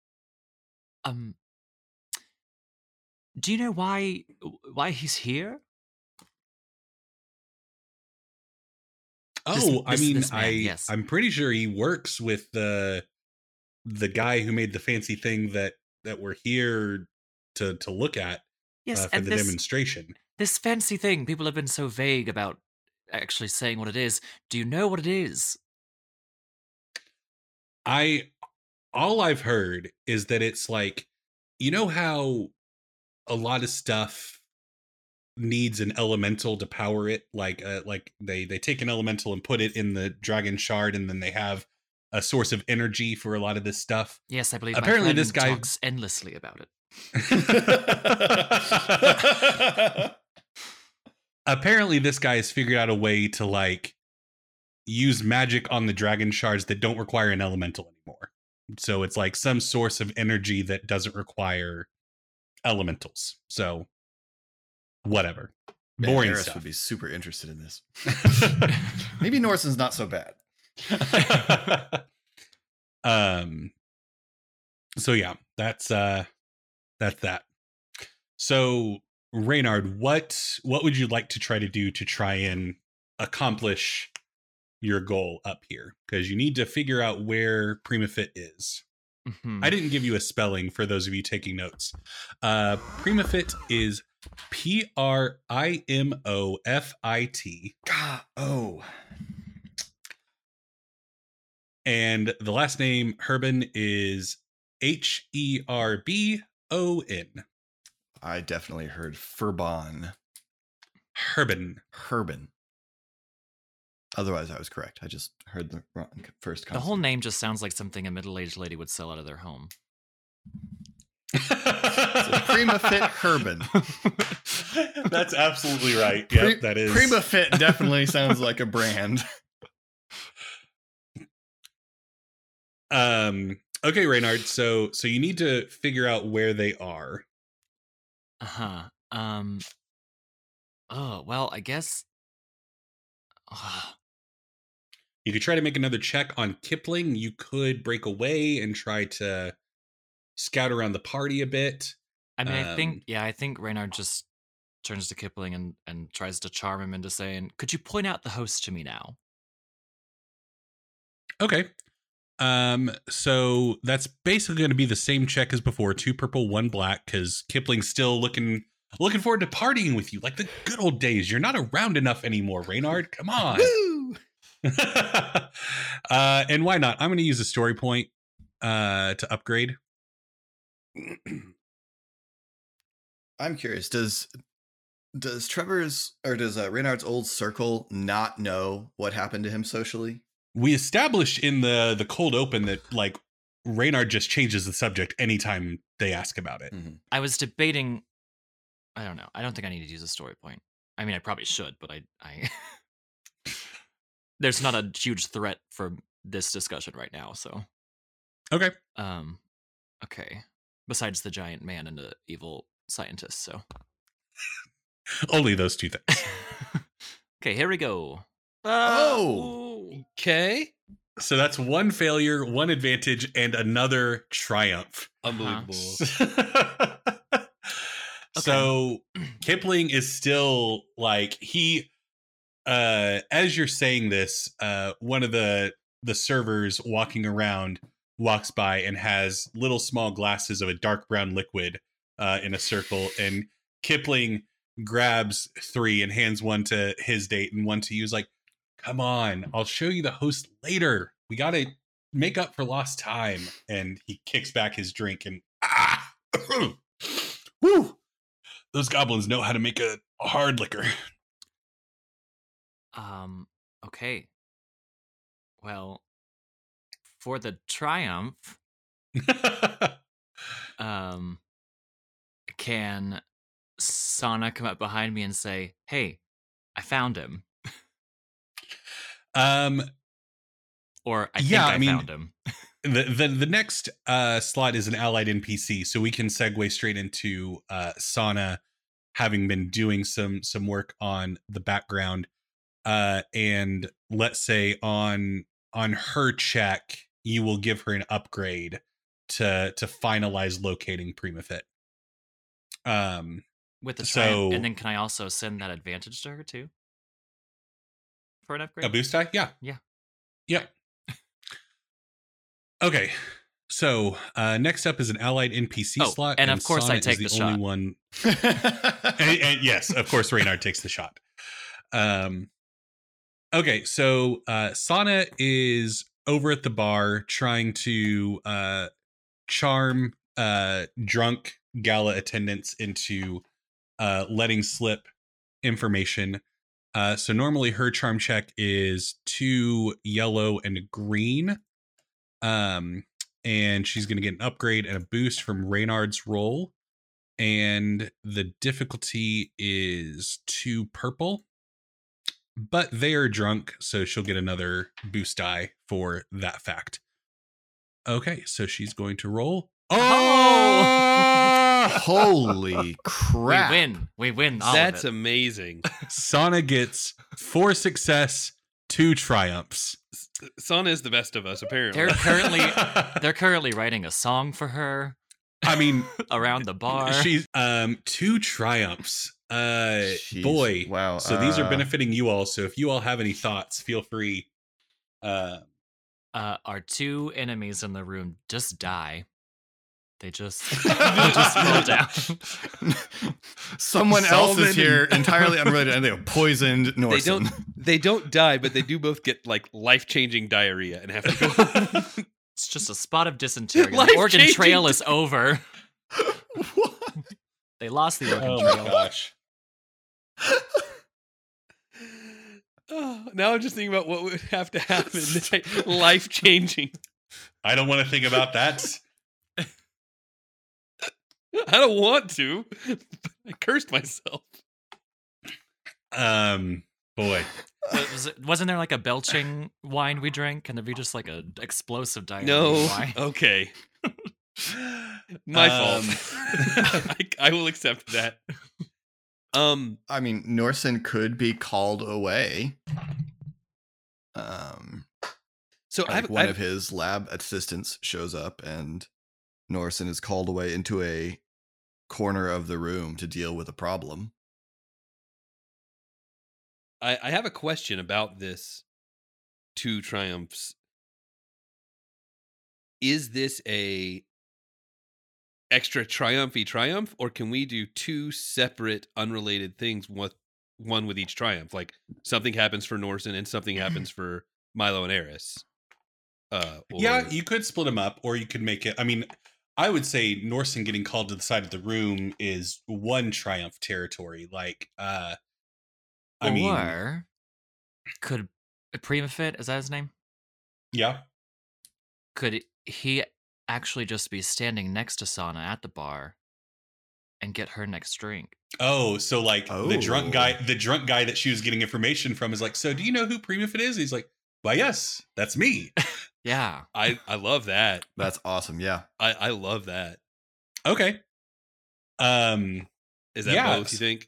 "Um, do you know why why he's here?" oh This- i mean man, i yes. i'm pretty sure he works with the the guy who made the fancy thing that that we're here to to look at Yes, uh, for the this demonstration this fancy thing. People have been so vague about actually saying what it is. Do you know what it is? I all I've heard is that it's like you know how a lot of stuff needs an elemental to power it like uh, like they they take an elemental and put it in the dragon shard and then they have a source of energy for a lot of this stuff. Yes, I believe. Apparently my this guy- talks endlessly about it. Apparently this guy has figured out a way to like use magic on the dragon shards that don't require an elemental anymore. So it's like some source of energy that doesn't require elementals. So whatever. Man, Boring Eris stuff. would be super interested in this. Maybe Norson's not so bad. um so yeah, that's uh that's that. So Reynard, what what would you like to try to do to try and accomplish your goal up here? Because you need to figure out where Primofit is. Mhm. I didn't give you a spelling for those of you taking notes. Uh Primofit is P R I M O F I T. Oh. And the last name, Herbon, is H E R B O N. I definitely heard Furbon. Herbon. Herban. Otherwise, I was correct. I just heard the wrong first The whole name just sounds like something a middle-aged lady would sell out of their home. So Prima Fit Herban. That's absolutely right. Yep, Pri- that is. Prima Fit definitely sounds like a brand. Um. Okay, Reynard. So, so you need to figure out where they are. Uh huh. Um. Oh well, I guess. Ah, You could try to make another check on Kipling. You could break away and try to scout around the party a bit. I mean, I Um, think yeah, I think Reynard just turns to Kipling and and tries to charm him into saying, "Could you point out the host to me now?" Okay. Um, so that's basically going to be the same check as before: two purple, one black. Because Kipling's still looking looking forward to partying with you, like the good old days. You're not around enough anymore, Reynard. Come on. Woo! uh, and why not? I'm going to use a story point uh, to upgrade. I'm curious. Does does Trevor's or does uh, Reynard's old circle not know what happened to him socially? We established in the the cold open that like Reynard just changes the subject anytime they ask about it. Mhm. I was debating. I don't know. I don't think I need to use a story point. I mean, I probably should, but I, I there's not a huge threat for this discussion right now. So, Okay. um, okay. Besides the giant man and the evil scientist, so Only those two things. okay, here we go. Oh! ooh. Okay. So that's one failure, one advantage, and another triumph. Unbelievable. so Kipling is still like he uh as you're saying this, uh one of the the servers walking around walks by and has little small glasses of a dark brown liquid uh in a circle and Kipling grabs three and hands one to his date and one to you is like come on i'll show you the host later we gotta make up for lost time and he kicks back his drink and ah woo those goblins know how to make a, a hard liquor Um. Okay. Well, for the triumph, um, can Sana come up behind me and say, "Hey, I found him," um or "I Yeah, think I I, mean- found him"? the, the the next uh slot is an allied npc so we can segue straight into uh sana having been doing some some work on the background uh and let's say on on her check you will give her an upgrade to to finalize locating Primofit um With the triumph, so- and then can I also send that advantage to her too? For an upgrade? a boost die yeah Yeah. yeah okay so uh next up is an allied npc Oh, slot and of course I Sana is take the only shot. one and, and yes, of course, Reynard takes the shot. Um, okay, so uh, Sana is over at the bar trying to uh, charm uh, drunk gala attendants into uh, letting slip information. Uh, so normally her charm check is two yellow and a green. Um, and she's going to get an upgrade and a boost from Reynard's roll and the difficulty is two purple but they are drunk so she'll get another boost die for that fact. Okay so she's going to roll. Oh Holy crap! We win. We win. All That's of it. amazing. sana gets four success two triumphs Sana is the best of us, apparently. They're currently they're currently writing a song for her i mean around the bar. she's um two triumphs uh Jeez, boy wow, so these are uh, benefiting you all so if you all have any thoughts feel free uh uh, our two enemies in the room just die. They just they just fall down. Someone else is here entirely unrelated, and they have poisoned they don't they don't die, but they do both get like life changing diarrhea and have to go. It's just a spot of dysentery. The Oregon Life-changing Trail is over. What? They lost the Oregon oh Trail. my gosh oh, now I'm just thinking about what would have to happen. life changing. I don't want to think about that. I don't want to. I cursed myself. Um, boy, Was it, wasn't there like a belching wine we drank? Can there be just like a explosive diarrhea No. wine? Okay. My Um, fault. I, I will accept that. Um. I mean, Norson could be called away. Um, So like I've, one I've, of his lab assistants shows up, and Norson is called away into a corner of the room to deal with a problem. I, I have a question about this two triumphs. Is this a extra triumphy triumph, or can we do two separate, unrelated things with one with each triumph? Like something happens for Norson and something happens for Milo and Eris. Uh, yeah, you could split them up, or you could make it. I mean, I would say Norson getting called to the side of the room is one triumph territory. Like, uh, I mean, or could Prima Fit is that his name? yeah, Could he actually just be standing next to Sana at the bar and get her next drink? Oh, so like oh. the drunk Oh. guy, the drunk guy that she was getting information from is like, so do you know who Primofit is? He's like, why, yes, that's me. Yeah. I I love that. That's awesome. Yeah. I I love that. okay. Um, Is that Yeah, both? You think?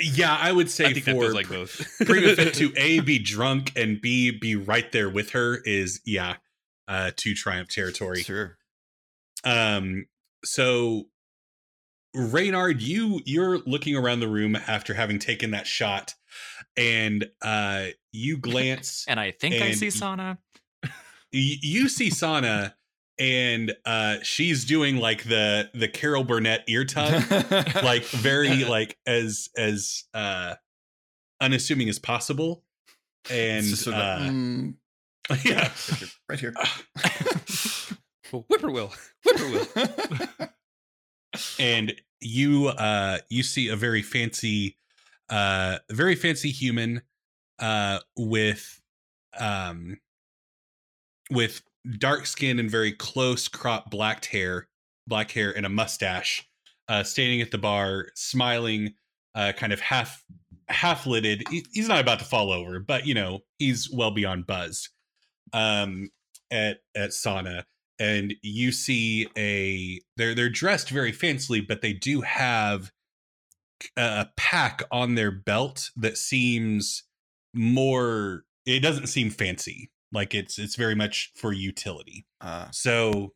yeah, I would say I think for that feels like Pri- both. Primofit to A, be drunk and B, be right there with her is, yeah, uh, to triumph territory. Sure. Um, so Reynard, you you're looking around the room after having taken that shot, and uh, you glance. And I think I see y- Sana. y- you see Sana, and uh, she's doing like the the Carol Burnett ear tug, like very like as as uh, unassuming as possible, and It's just sort of uh, like, mm, yeah. right here. Well, whippoorwill, whippoorwill. and you uh you see a very fancy uh very fancy human uh with um with dark skin and very close cropped black hair black hair and a mustache uh standing at the bar smiling uh kind of half half lidded He- he's not about to fall over but you know he's well beyond buzzed um at at Sana. And you see a they're they're dressed very fancily but they do have a pack on their belt that seems more it doesn't seem fancy like it's it's very much for utility. Uh, so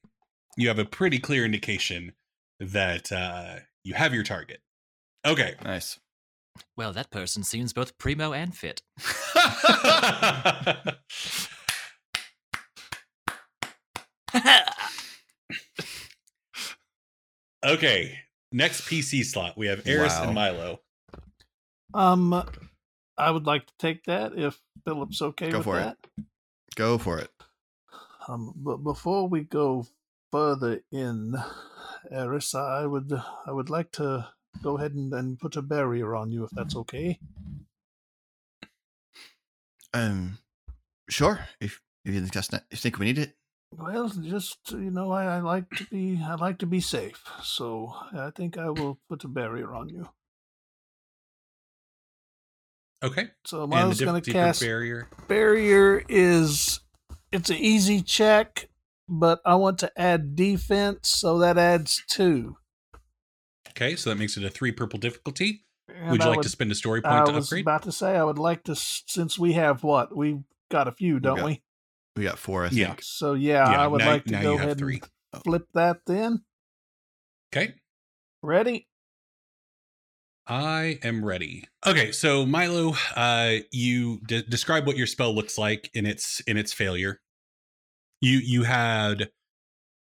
you have a pretty clear indication that uh you have your target. Okay. Nice. Well, that person seems both primo and fit. okay next pc slot we have eris Wow. and milo Um, I would like to take that if Philip's okay Go with for it. that. Go for it. Um, but before we go further in, Eris, I would I would like to go ahead and, and put a barrier on you if that's okay. Um, sure. If if you think that's not, if you think we need it, Well, just you know, I, I like to be I like to be safe, so I think I will put a barrier on you. okay So Milo's going to cast barrier barrier is it's an easy check, but I want to add defense, so that adds two. okay so that makes it a three purple difficulty And would you I like would- to spend a story I point to upgrade? I was about to say I would like to, since we have what we've got a few, don't we? We got four. I Yeah. So yeah, Yeah, I would now- like to go ahead three. and flip that. Then okay ready? I am ready. Okay, so Milo, uh, you de- describe what your spell looks like in its in its failure. You you had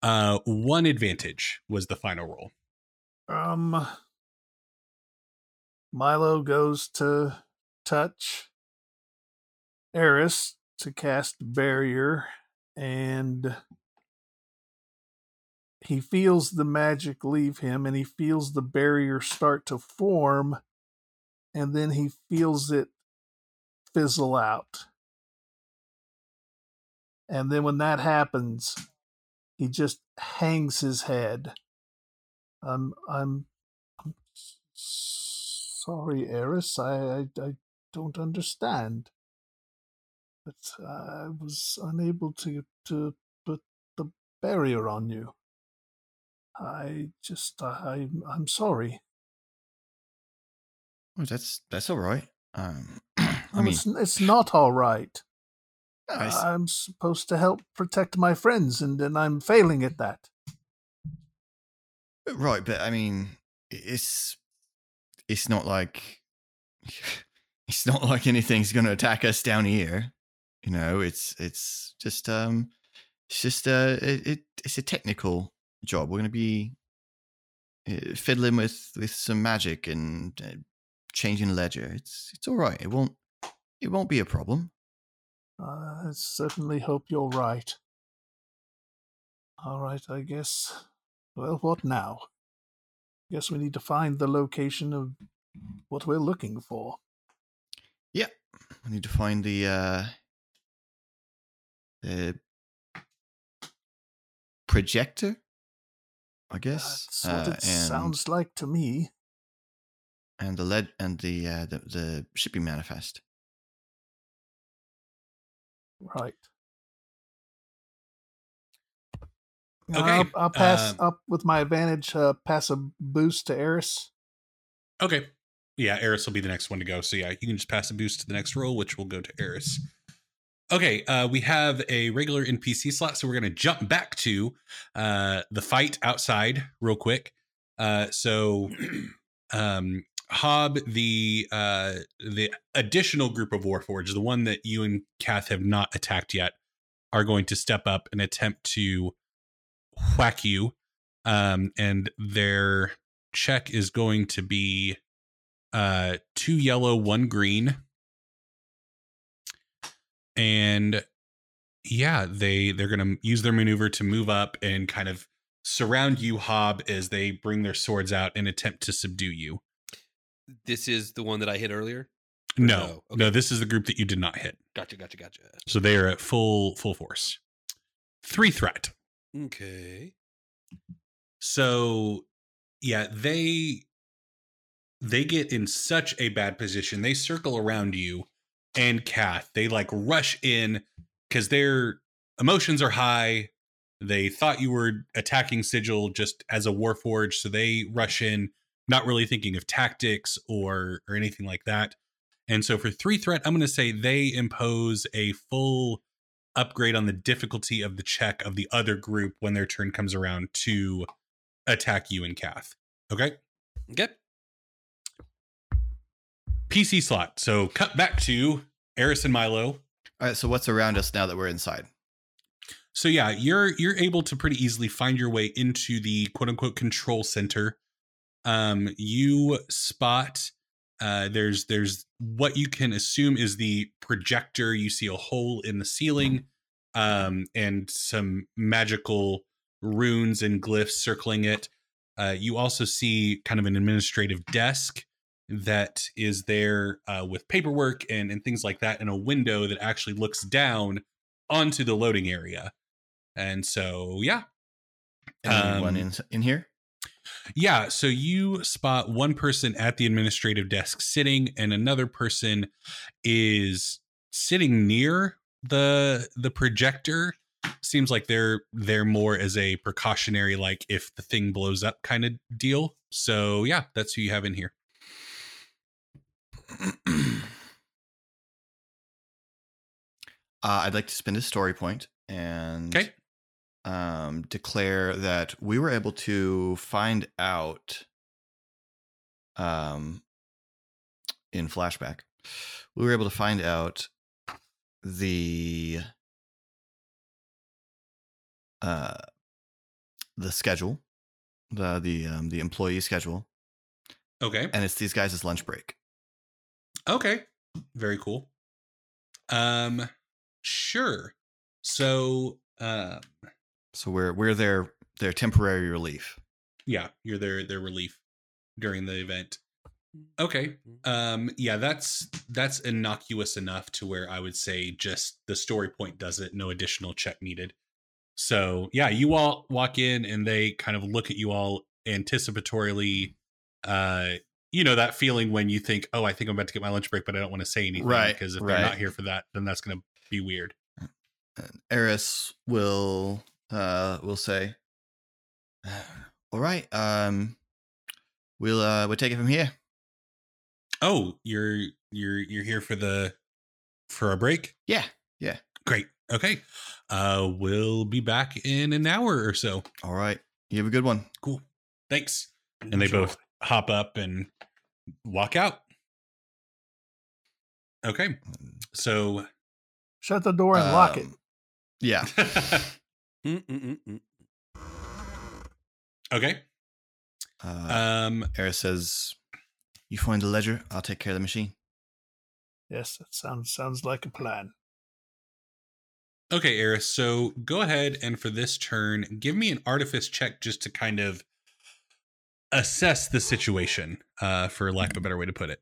uh one advantage was the final roll. Um, Milo goes to touch Eris to cast barrier, and he feels the magic leave him, and he feels the barrier start to form, and then he feels it fizzle out. And then when that happens, he just hangs his head. I'm I'm, sorry, Eris. I, I I don't understand. But I was unable to to put the barrier on you. I just I I'm sorry. Oh, that's that's all right. Um, I mean, it's, it's not all right. I'm supposed to help protect my friends, and, and I'm failing at that. right, but I mean, it's it's not like it's not like anything's going to attack us down here. You know, it's it's just um, it's just uh, it, it it's a technical job. We're going to be uh, fiddling with with some magic and uh, changing ledger. It's it's all right. It won't it won't be a problem. I certainly hope you're right. All right, I guess. Well, what now? I guess we need to find the location of what we're looking for. Yeah, we need to find the uh the projector. I guess. That's what uh, it sounds like to me. and the lead and the uh, the the shipping manifest. Right. Okay, I'll, I'll pass um, up with my advantage. Uh, pass a boost to Eris. Okay. Yeah, Eris will be the next one to go. So yeah, you can just pass a boost to the next roll, which will go to Eris. Okay, uh, we have a regular NPC slot, so we're gonna jump back to uh, the fight outside real quick. Uh, so, um, Hob, the uh, the additional group of Warforged, the one that you and Kath have not attacked yet, are going to step up and attempt to whack you. Um, and their check is going to be uh two yellow one green and yeah they they're gonna use their maneuver to move up and kind of surround you hob as they bring their swords out and attempt to subdue you This is the one that I hit earlier. no no? no this is the group that you did not hit Gotcha, gotcha, gotcha. so they are at full full force three threat Okay. So yeah, they they get in such a bad position. They circle around you and Kath. They like rush in because their emotions are high. They thought you were attacking Sigil just as a warforge, so they rush in, not really thinking of tactics or or anything like that. And so for three threat, I'm going to say they impose a full upgrade on the difficulty of the check of the other group when their turn comes around to attack you and Kath. Okay? Okay. PC slot. So cut back to Eris and Milo. All right. So what's around us now that we're inside? So yeah, you're you're able to pretty easily find your way into the quote unquote control center. Um, you spot uh, there's there's what you can assume is the projector. You see a hole in the ceiling, um, and some magical runes and glyphs circling it. Uh, you also see kind of an administrative desk that is there uh, with paperwork and and things like that, and a window that actually looks down onto the loading area. And so, yeah, Anyone Um, in in here? yeah. So you spot one person at the administrative desk sitting, and another person is sitting near the the projector. Seems like they're they're more as a precautionary, like if the thing blows up kind of deal. So yeah, that's who you have in here. Uh, I'd like to spend a story point and Okay. um, declare that we were able to find out um, in flashback, we were able to find out the uh, the schedule, the the um, the employee schedule, Okay. and it's these guys' lunch break. Okay. Very cool. Um, sure. So, um, So we're we're their their temporary relief. yeah you're their their relief during the event okay um yeah that's that's innocuous enough to where i would say just the story point does it no additional check needed so yeah you all walk in and they kind of look at you all anticipatorily uh you know that feeling when you think oh i think i'm about to get my lunch break but i don't want to say anything Right, because if right. they're not here for that then that's gonna be weird And Eris will uh will say, "All right, um, we'll uh we'll take it from here." oh you're you're you're here for the for a break Yeah, Yeah. Great. Okay. Uh we'll be back in an hour or so. all right. You have a good one. Cool. Thanks. And they both hop up and walk out. Okay. So Shut the door and lock it. Um, Yeah. Okay. Uh, Um Eris says, "You find the ledger. I'll take care of the machine." Yes, that sounds sounds like a plan. Okay, Eris. So go ahead and for this turn, give me an artifice check just to kind of assess the situation, uh, for lack of a better way to put it.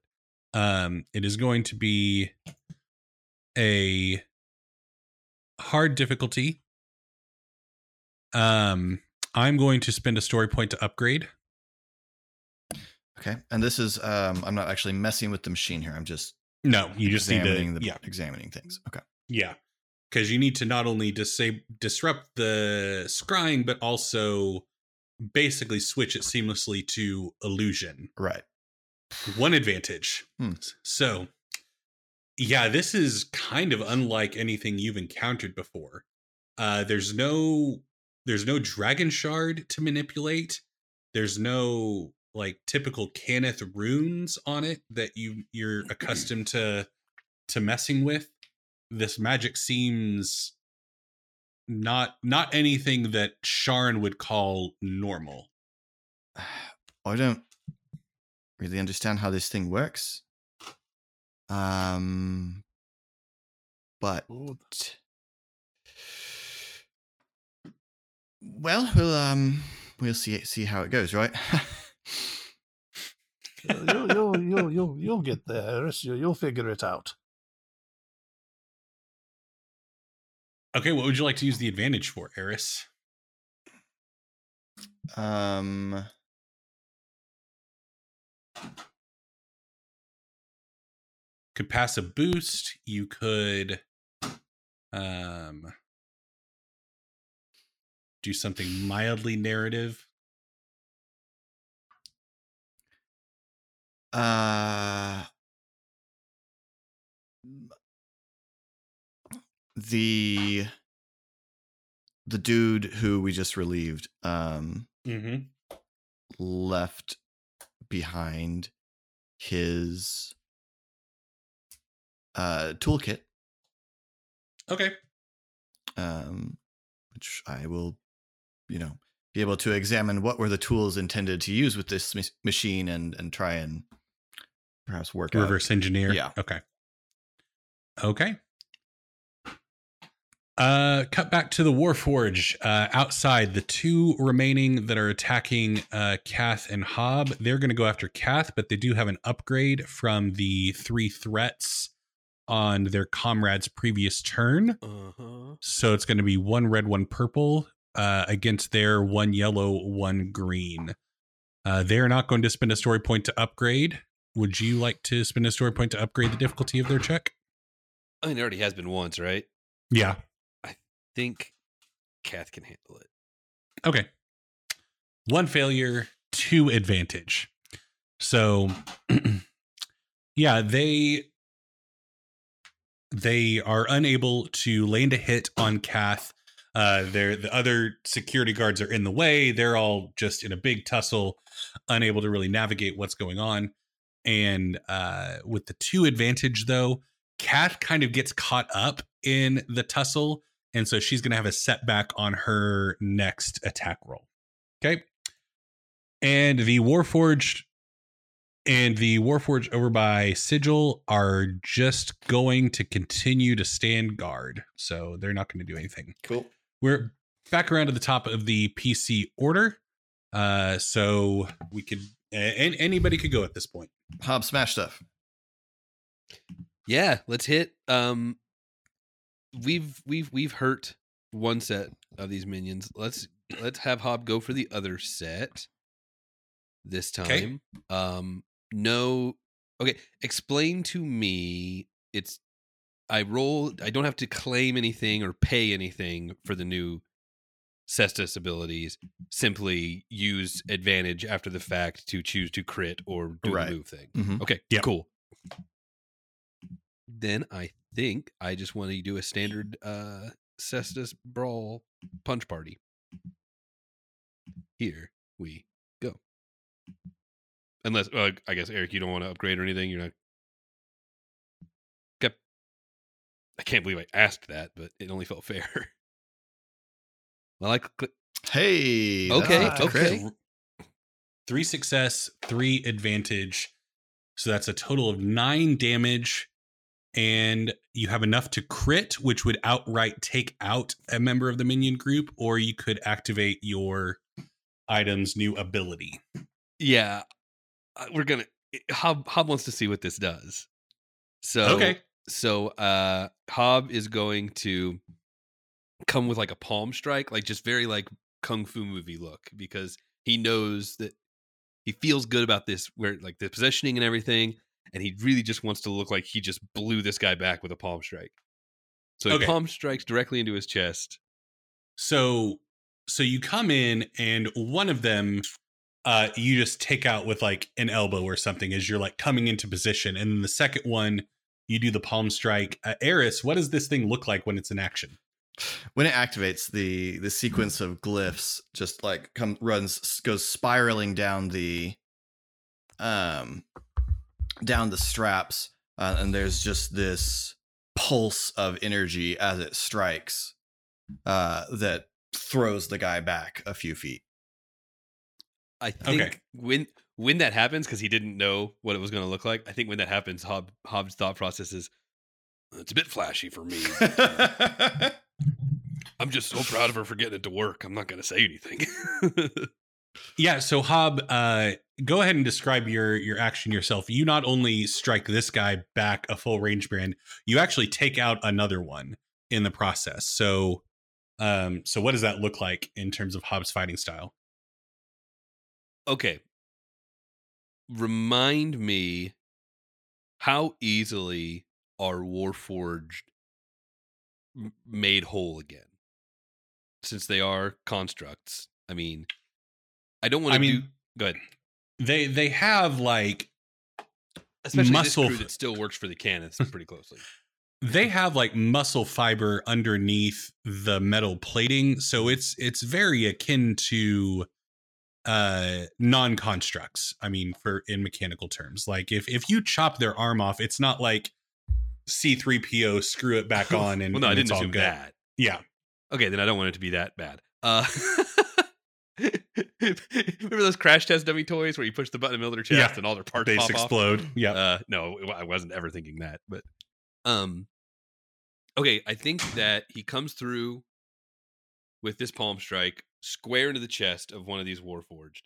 Um, it is going to be a hard difficulty. Um, I'm going to spend a story point to upgrade. Okay. And this is um I'm not actually messing with the machine here. I'm just No, you just need examining to the yeah, examining things. Okay. yeah, because you need to not only disab- disrupt the scrying, but also basically switch it seamlessly to illusion. Right. One advantage. Hmm. So, yeah, this is kind of unlike anything you've encountered before. Uh, there's no there's no dragon shard to manipulate. There's no like typical Cannith runes on it that you you're accustomed to to messing with. This magic seems not not anything that Sharn would call normal. I don't really understand how this thing works. Um but well, we'll um we'll see see how it goes, right? you'll, you'll, you'll, you'll, you'll get there, Eris. You, you'll figure it out. Okay, what would you like to use the advantage for, Eris? um could pass a boost you could um do something mildly narrative uh the the dude who we just relieved um mm-hmm. left behind his uh toolkit. Okay. Um which i will you know be able to examine what were the tools intended to use with this mas- machine and and try and perhaps work out. Reverse engineer. Yeah. okay. Okay uh cut back to the warforge uh outside. The two remaining that are attacking uh kath and hob they're going to go after kath but they do have an upgrade from the three threats on their comrade's previous turn. Uh-huh. so it's going to be one red one purple uh against their one yellow one green. Uh they're not going to spend a story point to upgrade. Would you like to spend a story point to upgrade the difficulty of their check? I mean, it already has been once, right? yeah Think Kath can handle it. Okay. One failure, two advantage. So yeah, they they are unable to land a hit on Kath. Uh they're the other security guards are in the way. They're all just in a big tussle, unable to really navigate what's going on. And uh with the two advantage though, Kath kind of gets caught up in the tussle and so she's going to have a setback on her next attack roll. Okay. And the Warforged and the Warforged over by Sigil are just going to continue to stand guard. So they're not going to do anything. cool We're back around to the top of the PC order. Uh, so we could, and anybody could go at this point. hob smash stuff Yeah, let's hit. Um, we've we've we've hurt one set of these minions. Let's let's have Hob go for the other set this time. Okay. Um, no. Okay, explain to me. It's I roll. I don't have to claim anything or pay anything for the new Cestus abilities. Simply use advantage after the fact to choose to crit or do Right. the move thing. Mhm. Okay, Yep. cool. Then I think I just want to do a standard uh Cestus Brawl punch party. Here we go. Unless uh, I guess Eric, you don't want to upgrade or anything. You're not. Okay. I can't believe I asked that, but it only felt fair. well, I cl- hey Okay, that's a crit. okay. Three success, three advantage. So that's a total of nine damage. And you have enough to crit, which would outright take out a member of the minion group, or you could activate your item's new ability. Yeah, we're gonna. Hob Hob wants to see what this does. So Okay. So uh Hob is going to come with like a palm strike, like just very like kung fu movie look, because he knows that he feels good about this, where like the positioning and everything, and he really just wants to look like he just blew this guy back with a palm strike. So he Okay. palm strikes directly into his chest. So so you come in and one of them uh you just take out with like an elbow or something as you're like coming into position and then the second one you do the palm strike. Uh, Eris, what does this thing look like when it's in action? when it activates the the sequence of glyphs just like come runs goes spiraling down the um down the straps uh, and there's just this pulse of energy as it strikes uh that throws the guy back a few feet I think Okay. when when that happens, because he didn't know what it was going to look like. I think when that happens, Hob Hob's thought process is, "It's a bit flashy for me. I'm just so proud of her for getting it to work. I'm not going to say anything." Yeah, so Hob, uh, go ahead and describe your your action yourself. You not only strike this guy back a full range brand, you actually take out another one in the process. So, um, so what does that look like in terms of Hob's fighting style? okay, remind me how easily are Warforged made whole again, since they are constructs. I mean, I don't want I to mean, do. Go ahead. They they have like Especially muscle this crew that still works for the cannons pretty closely. they have like muscle fiber underneath the metal plating, so it's it's very akin to uh non-constructs. I mean, for in mechanical terms, like if if you chop their arm off, it's not like C3PO screw it back on and well, no, I didn't it's all assume good. that. Yeah. Okay, then I don't want it to be that bad. Uh, remember those crash test dummy toys where you push the button in the middle of their chest Yeah, and all their parts Base pop off? explode. Yeah. Uh, no, I wasn't ever thinking that. But um, okay, I think that he comes through with this palm strike square into the chest of one of these warforged.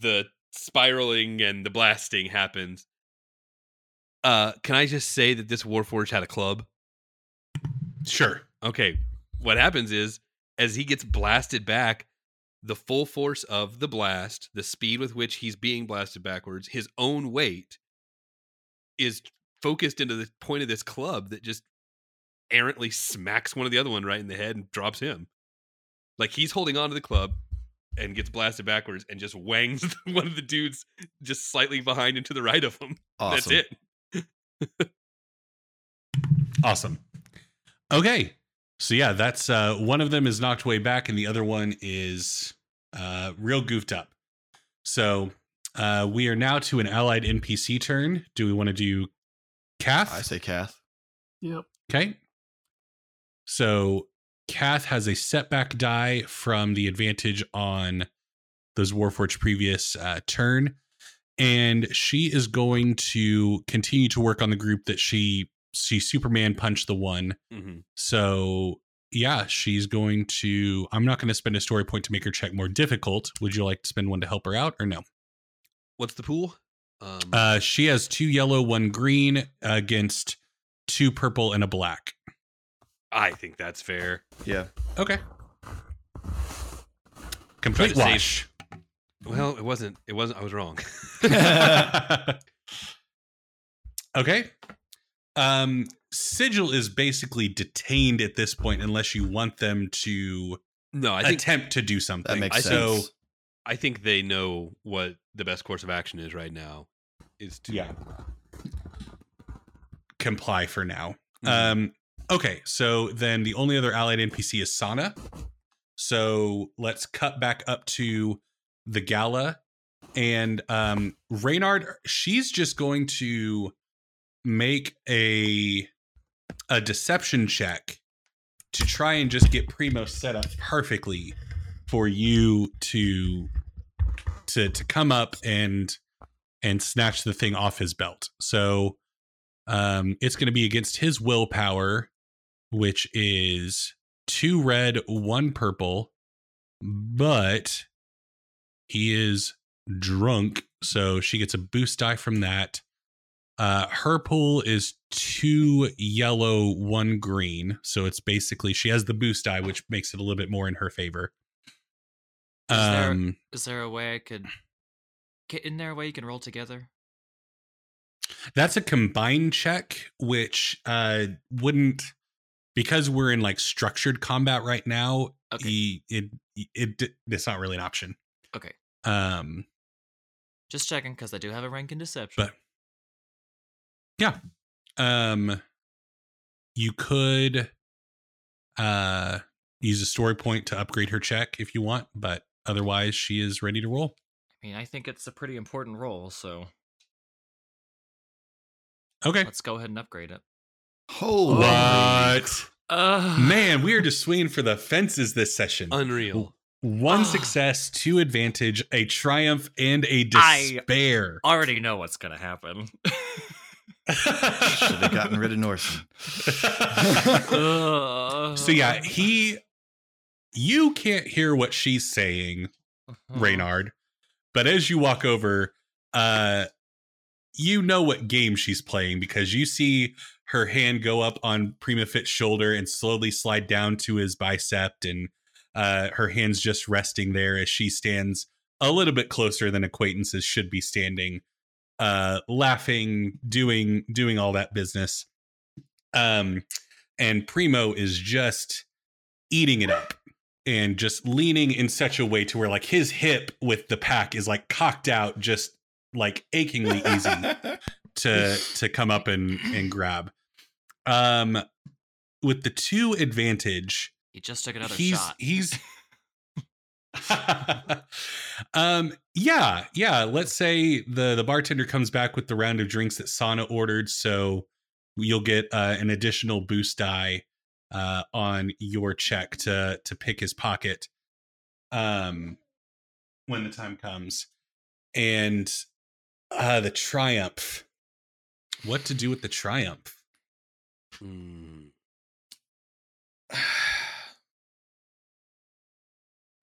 The spiraling and the blasting happens. Uh, can I just say that this warforged had a club? sure. Okay, what happens is as he gets blasted back, the full force of the blast, the speed with which he's being blasted backwards, his own weight is focused into the point of this club that just errantly smacks one of the other one right in the head and drops him. Like he's holding on to the club and gets blasted backwards and just wangs one of the dudes just slightly behind and to the right of him. awesome That's it. Awesome. Okay. So yeah, that's uh one of them is knocked way back and the other one is uh real goofed up. So uh we are now to an allied NPC turn. Do we want to do Kath? i say kath Yep. Okay. So Kath has a setback die from the advantage on those Warforged previous uh, turn. And she is going to continue to work on the group that she she Superman punched the one. hmm So yeah, she's going to I'm not going to spend a story point to make her check more difficult. Would you like to spend one to help her out or no? What's the pool? Um, Uh she has two yellow, one green against two purple and a black. I think that's fair. yeah Okay. Complete to save- wash. Well, it wasn't. It wasn't. I was wrong. okay. Um, Sigil is basically detained at this point unless you want them to no, I think attempt to do something. that makes I so, sense I think they know what the best course of action is right now. Is to Yeah. comply for now. Mhm. Um, okay, so then the only other allied NPC is Sana. So let's cut back up to the gala. And um Reynard, she's just going to make a a deception check to try and just get Primo set up perfectly for you to to to come up and and snatch the thing off his belt. So Um, it's going to be against his willpower, which is two red, one purple, but he is drunk, so she gets a boost die from that. Uh, her pool is two yellow, one green, so it's basically she has the boost die, which makes it a little bit more in her favor. Is Um, Is there a way I could get in there? A way you can roll together? That's a combined check, which uh wouldn't because we're in like structured combat right now. Okay. e- It, it it it's not really an option. Okay. Um, Just checking because I do have a rank in deception. but yeah, um, you could uh use a story point to upgrade her check if you want, but otherwise she is ready to roll. I mean, I think it's a pretty important role, so Okay. let's go ahead and upgrade it. Holy What? Uh, Man, we are just swinging for the fences this session. Unreal. One Ah. success, two advantage, a triumph, and a despair. already know what's gonna happen. Should have gotten rid of Norson. So yeah, he you can't hear what she's saying, uh-huh. Reynard, but as you walk over, uh you know what game she's playing because you see her hand go up on Primofit's shoulder and slowly slide down to his bicep and uh her hands just resting there as she stands a little bit closer than acquaintances should be standing uh laughing doing doing all that business um and primo is just eating it up and just leaning in such a way to where like his hip with the pack is like cocked out just like achingly easy to to come up and and grab um with the two advantage He just took another he's shot. he's um yeah yeah let's say the the bartender comes back with the round of drinks that sana ordered so you'll get uh, an additional boost die uh on your check to to pick his pocket um when the time comes. And uh the triumph. What to do with the triumph? Mm.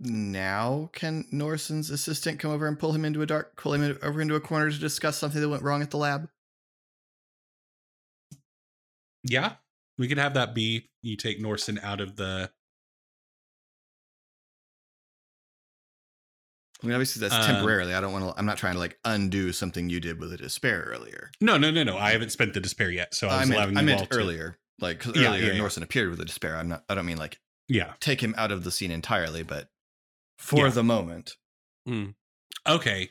Now can Norson's assistant come over and pull him into a dark, pull him over into a corner to discuss something that went wrong at the lab? Yeah, we could have that be you take Norson out of the. I mean, obviously that's Um, temporarily. I don't want to. I'm not trying to like undo something you did with a despair earlier. No, no, no, no. I haven't spent the despair yet, so I I was meant, allowing I meant all to. earlier, like Yeah, earlier yeah, yeah. Norson appeared with a despair. I'm not. I don't mean like Yeah. take him out of the scene entirely, but for Yeah. the moment. Mm. Okay.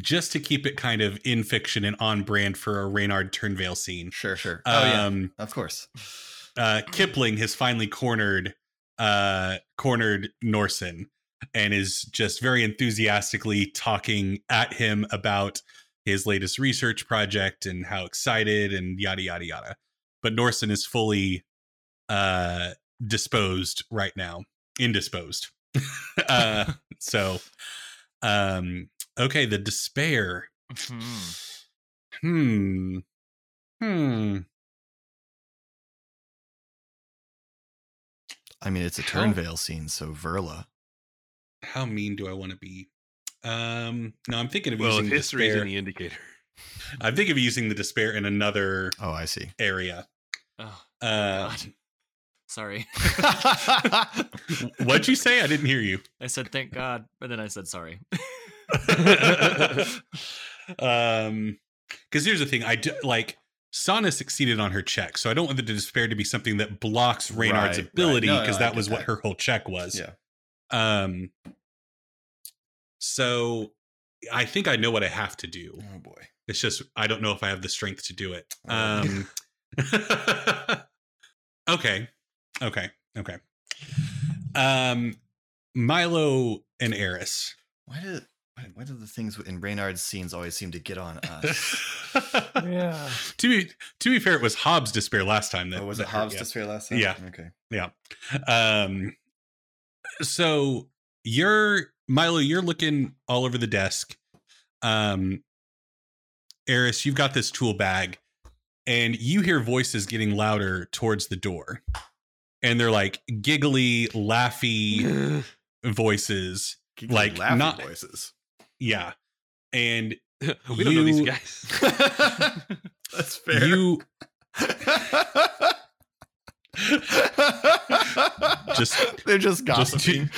Just to keep it kind of in fiction and on brand for a Reynard Turnvale scene. Sure, sure. Oh yeah, Um, of course. uh, Kipling has finally cornered uh, cornered Norson and is just very enthusiastically talking at him about his latest research project and how excited and yada yada yada. But Norson is fully uh, disposed right now, indisposed. uh, so, um, okay, the despair. Mhm. Hmm. Hmm. I mean, it's a How- Turnvale scene, so Verla. how mean do I want to be? Um, no, I'm thinking of Well, using if history is despair. any indicator. I'm thinking of using the despair in another Oh, I see. area. Oh, Uh, God. Sorry. what'd you say? I didn't hear you. I said thank God, but then I said sorry. um, because here's the thing: I do like Sana succeeded on her check, so I don't want the despair to be something that blocks Reynard's Right, right. ability No, no, because I that was what her whole check was. yeah. Um. So, I think I know what I have to do. Oh boy. It's just I don't know if I have the strength to do it. Um Okay. Okay. Okay. Um Milo and Eris. Why did why, why do the things in Reynard's scenes always seem to get on us? Yeah. to be to be fair, it was Hob's despair last time. That oh, was that it hurt, Hob's yeah. despair last time? Yeah. Okay. Yeah. Um so you're Milo, you're looking all over the desk. Um Eris, you've got this tool bag and you hear voices getting louder towards the door. And they're like giggly, laughy voices. Giggly, Like, laughy not- voices. Yeah. And we don't know these guys. That's fair. you Just- they're just just gossiping.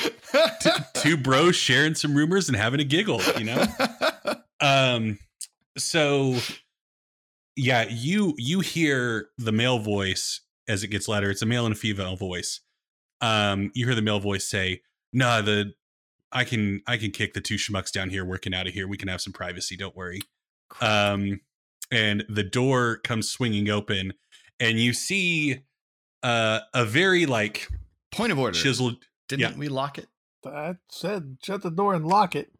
t- two bros sharing some rumors and having a giggle, you know? um so yeah you you hear the male voice as it gets louder it's a male and a female voice um you hear the male voice say nah the i can i can kick the two schmucks down here working out of here we can have some privacy don't worry um and the door comes swinging open and you see uh a very like Point of order. chiseled Didn't yeah. we lock it? I said shut the door and lock it.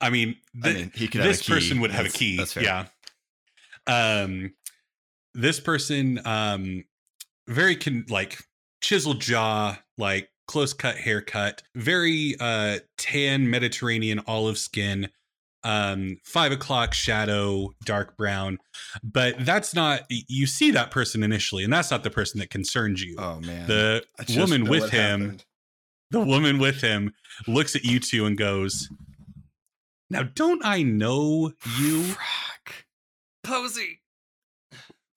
i mean, I mean, he could this person would have a key. That's fair. Yeah. Um, this person, um, very con- like chiseled jaw, like close cut haircut, very uh tan Mediterranean olive skin, um, five o'clock shadow, dark brown. But that's not you see that person initially, and that's not the person that concerns you. Oh man. the woman with him happened. the woman with him looks at you two and goes, Now, don't I know you? Frack. Posey.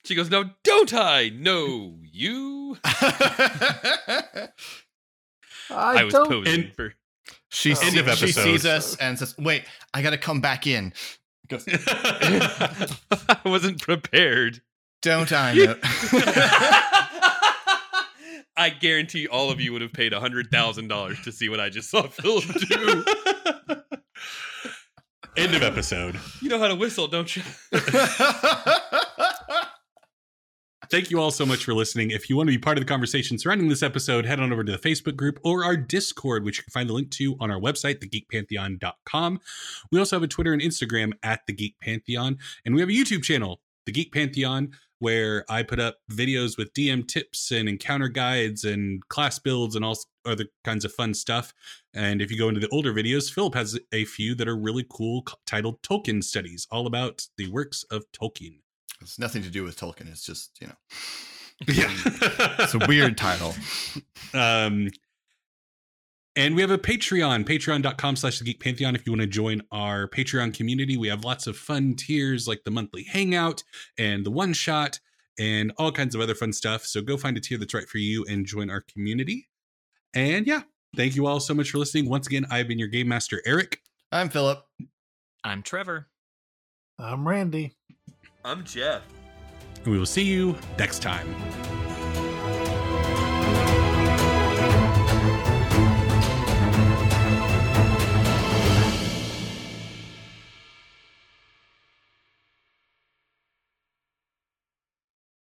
She goes, "No, don't I know you?" I, I, was don't. posing And- for. she, oh. End see- of she sees us and says, "Wait, I got to come back in." Goes, I wasn't prepared. Don't I know? I guarantee all of you would have paid hundred thousand dollars to see what I just saw Philip do. End of episode. You know how to whistle, don't you? Thank you all so much for listening. If you want to be part of the conversation surrounding this episode, head on over to the Facebook group or our Discord, which you can find the link to on our website, thegeekpantheon.com. We also have a Twitter and Instagram at the Geek Pantheon, and we have a YouTube channel, the Geek Pantheon, where I put up videos with DM tips and encounter guides and class builds and all other kinds of fun stuff. And if you go into the older videos, Philip has a few that are really cool titled Tolkien Studies, all about the works of Tolkien. It's nothing to do with Tolkien. It's just you know, Yeah. it's a weird title. Um, and we have a Patreon, patreon.com slash the geek pantheon. If you want to join our Patreon community, we have lots of fun tiers like the monthly hangout and the one shot and all kinds of other fun stuff. So go find a tier that's right for you and join our community. And yeah, thank you all so much for listening. Once again, I've been your game master, Eric. I'm Philip. I'm Trevor. I'm Randy. I'm Jeff. And we will see you next time.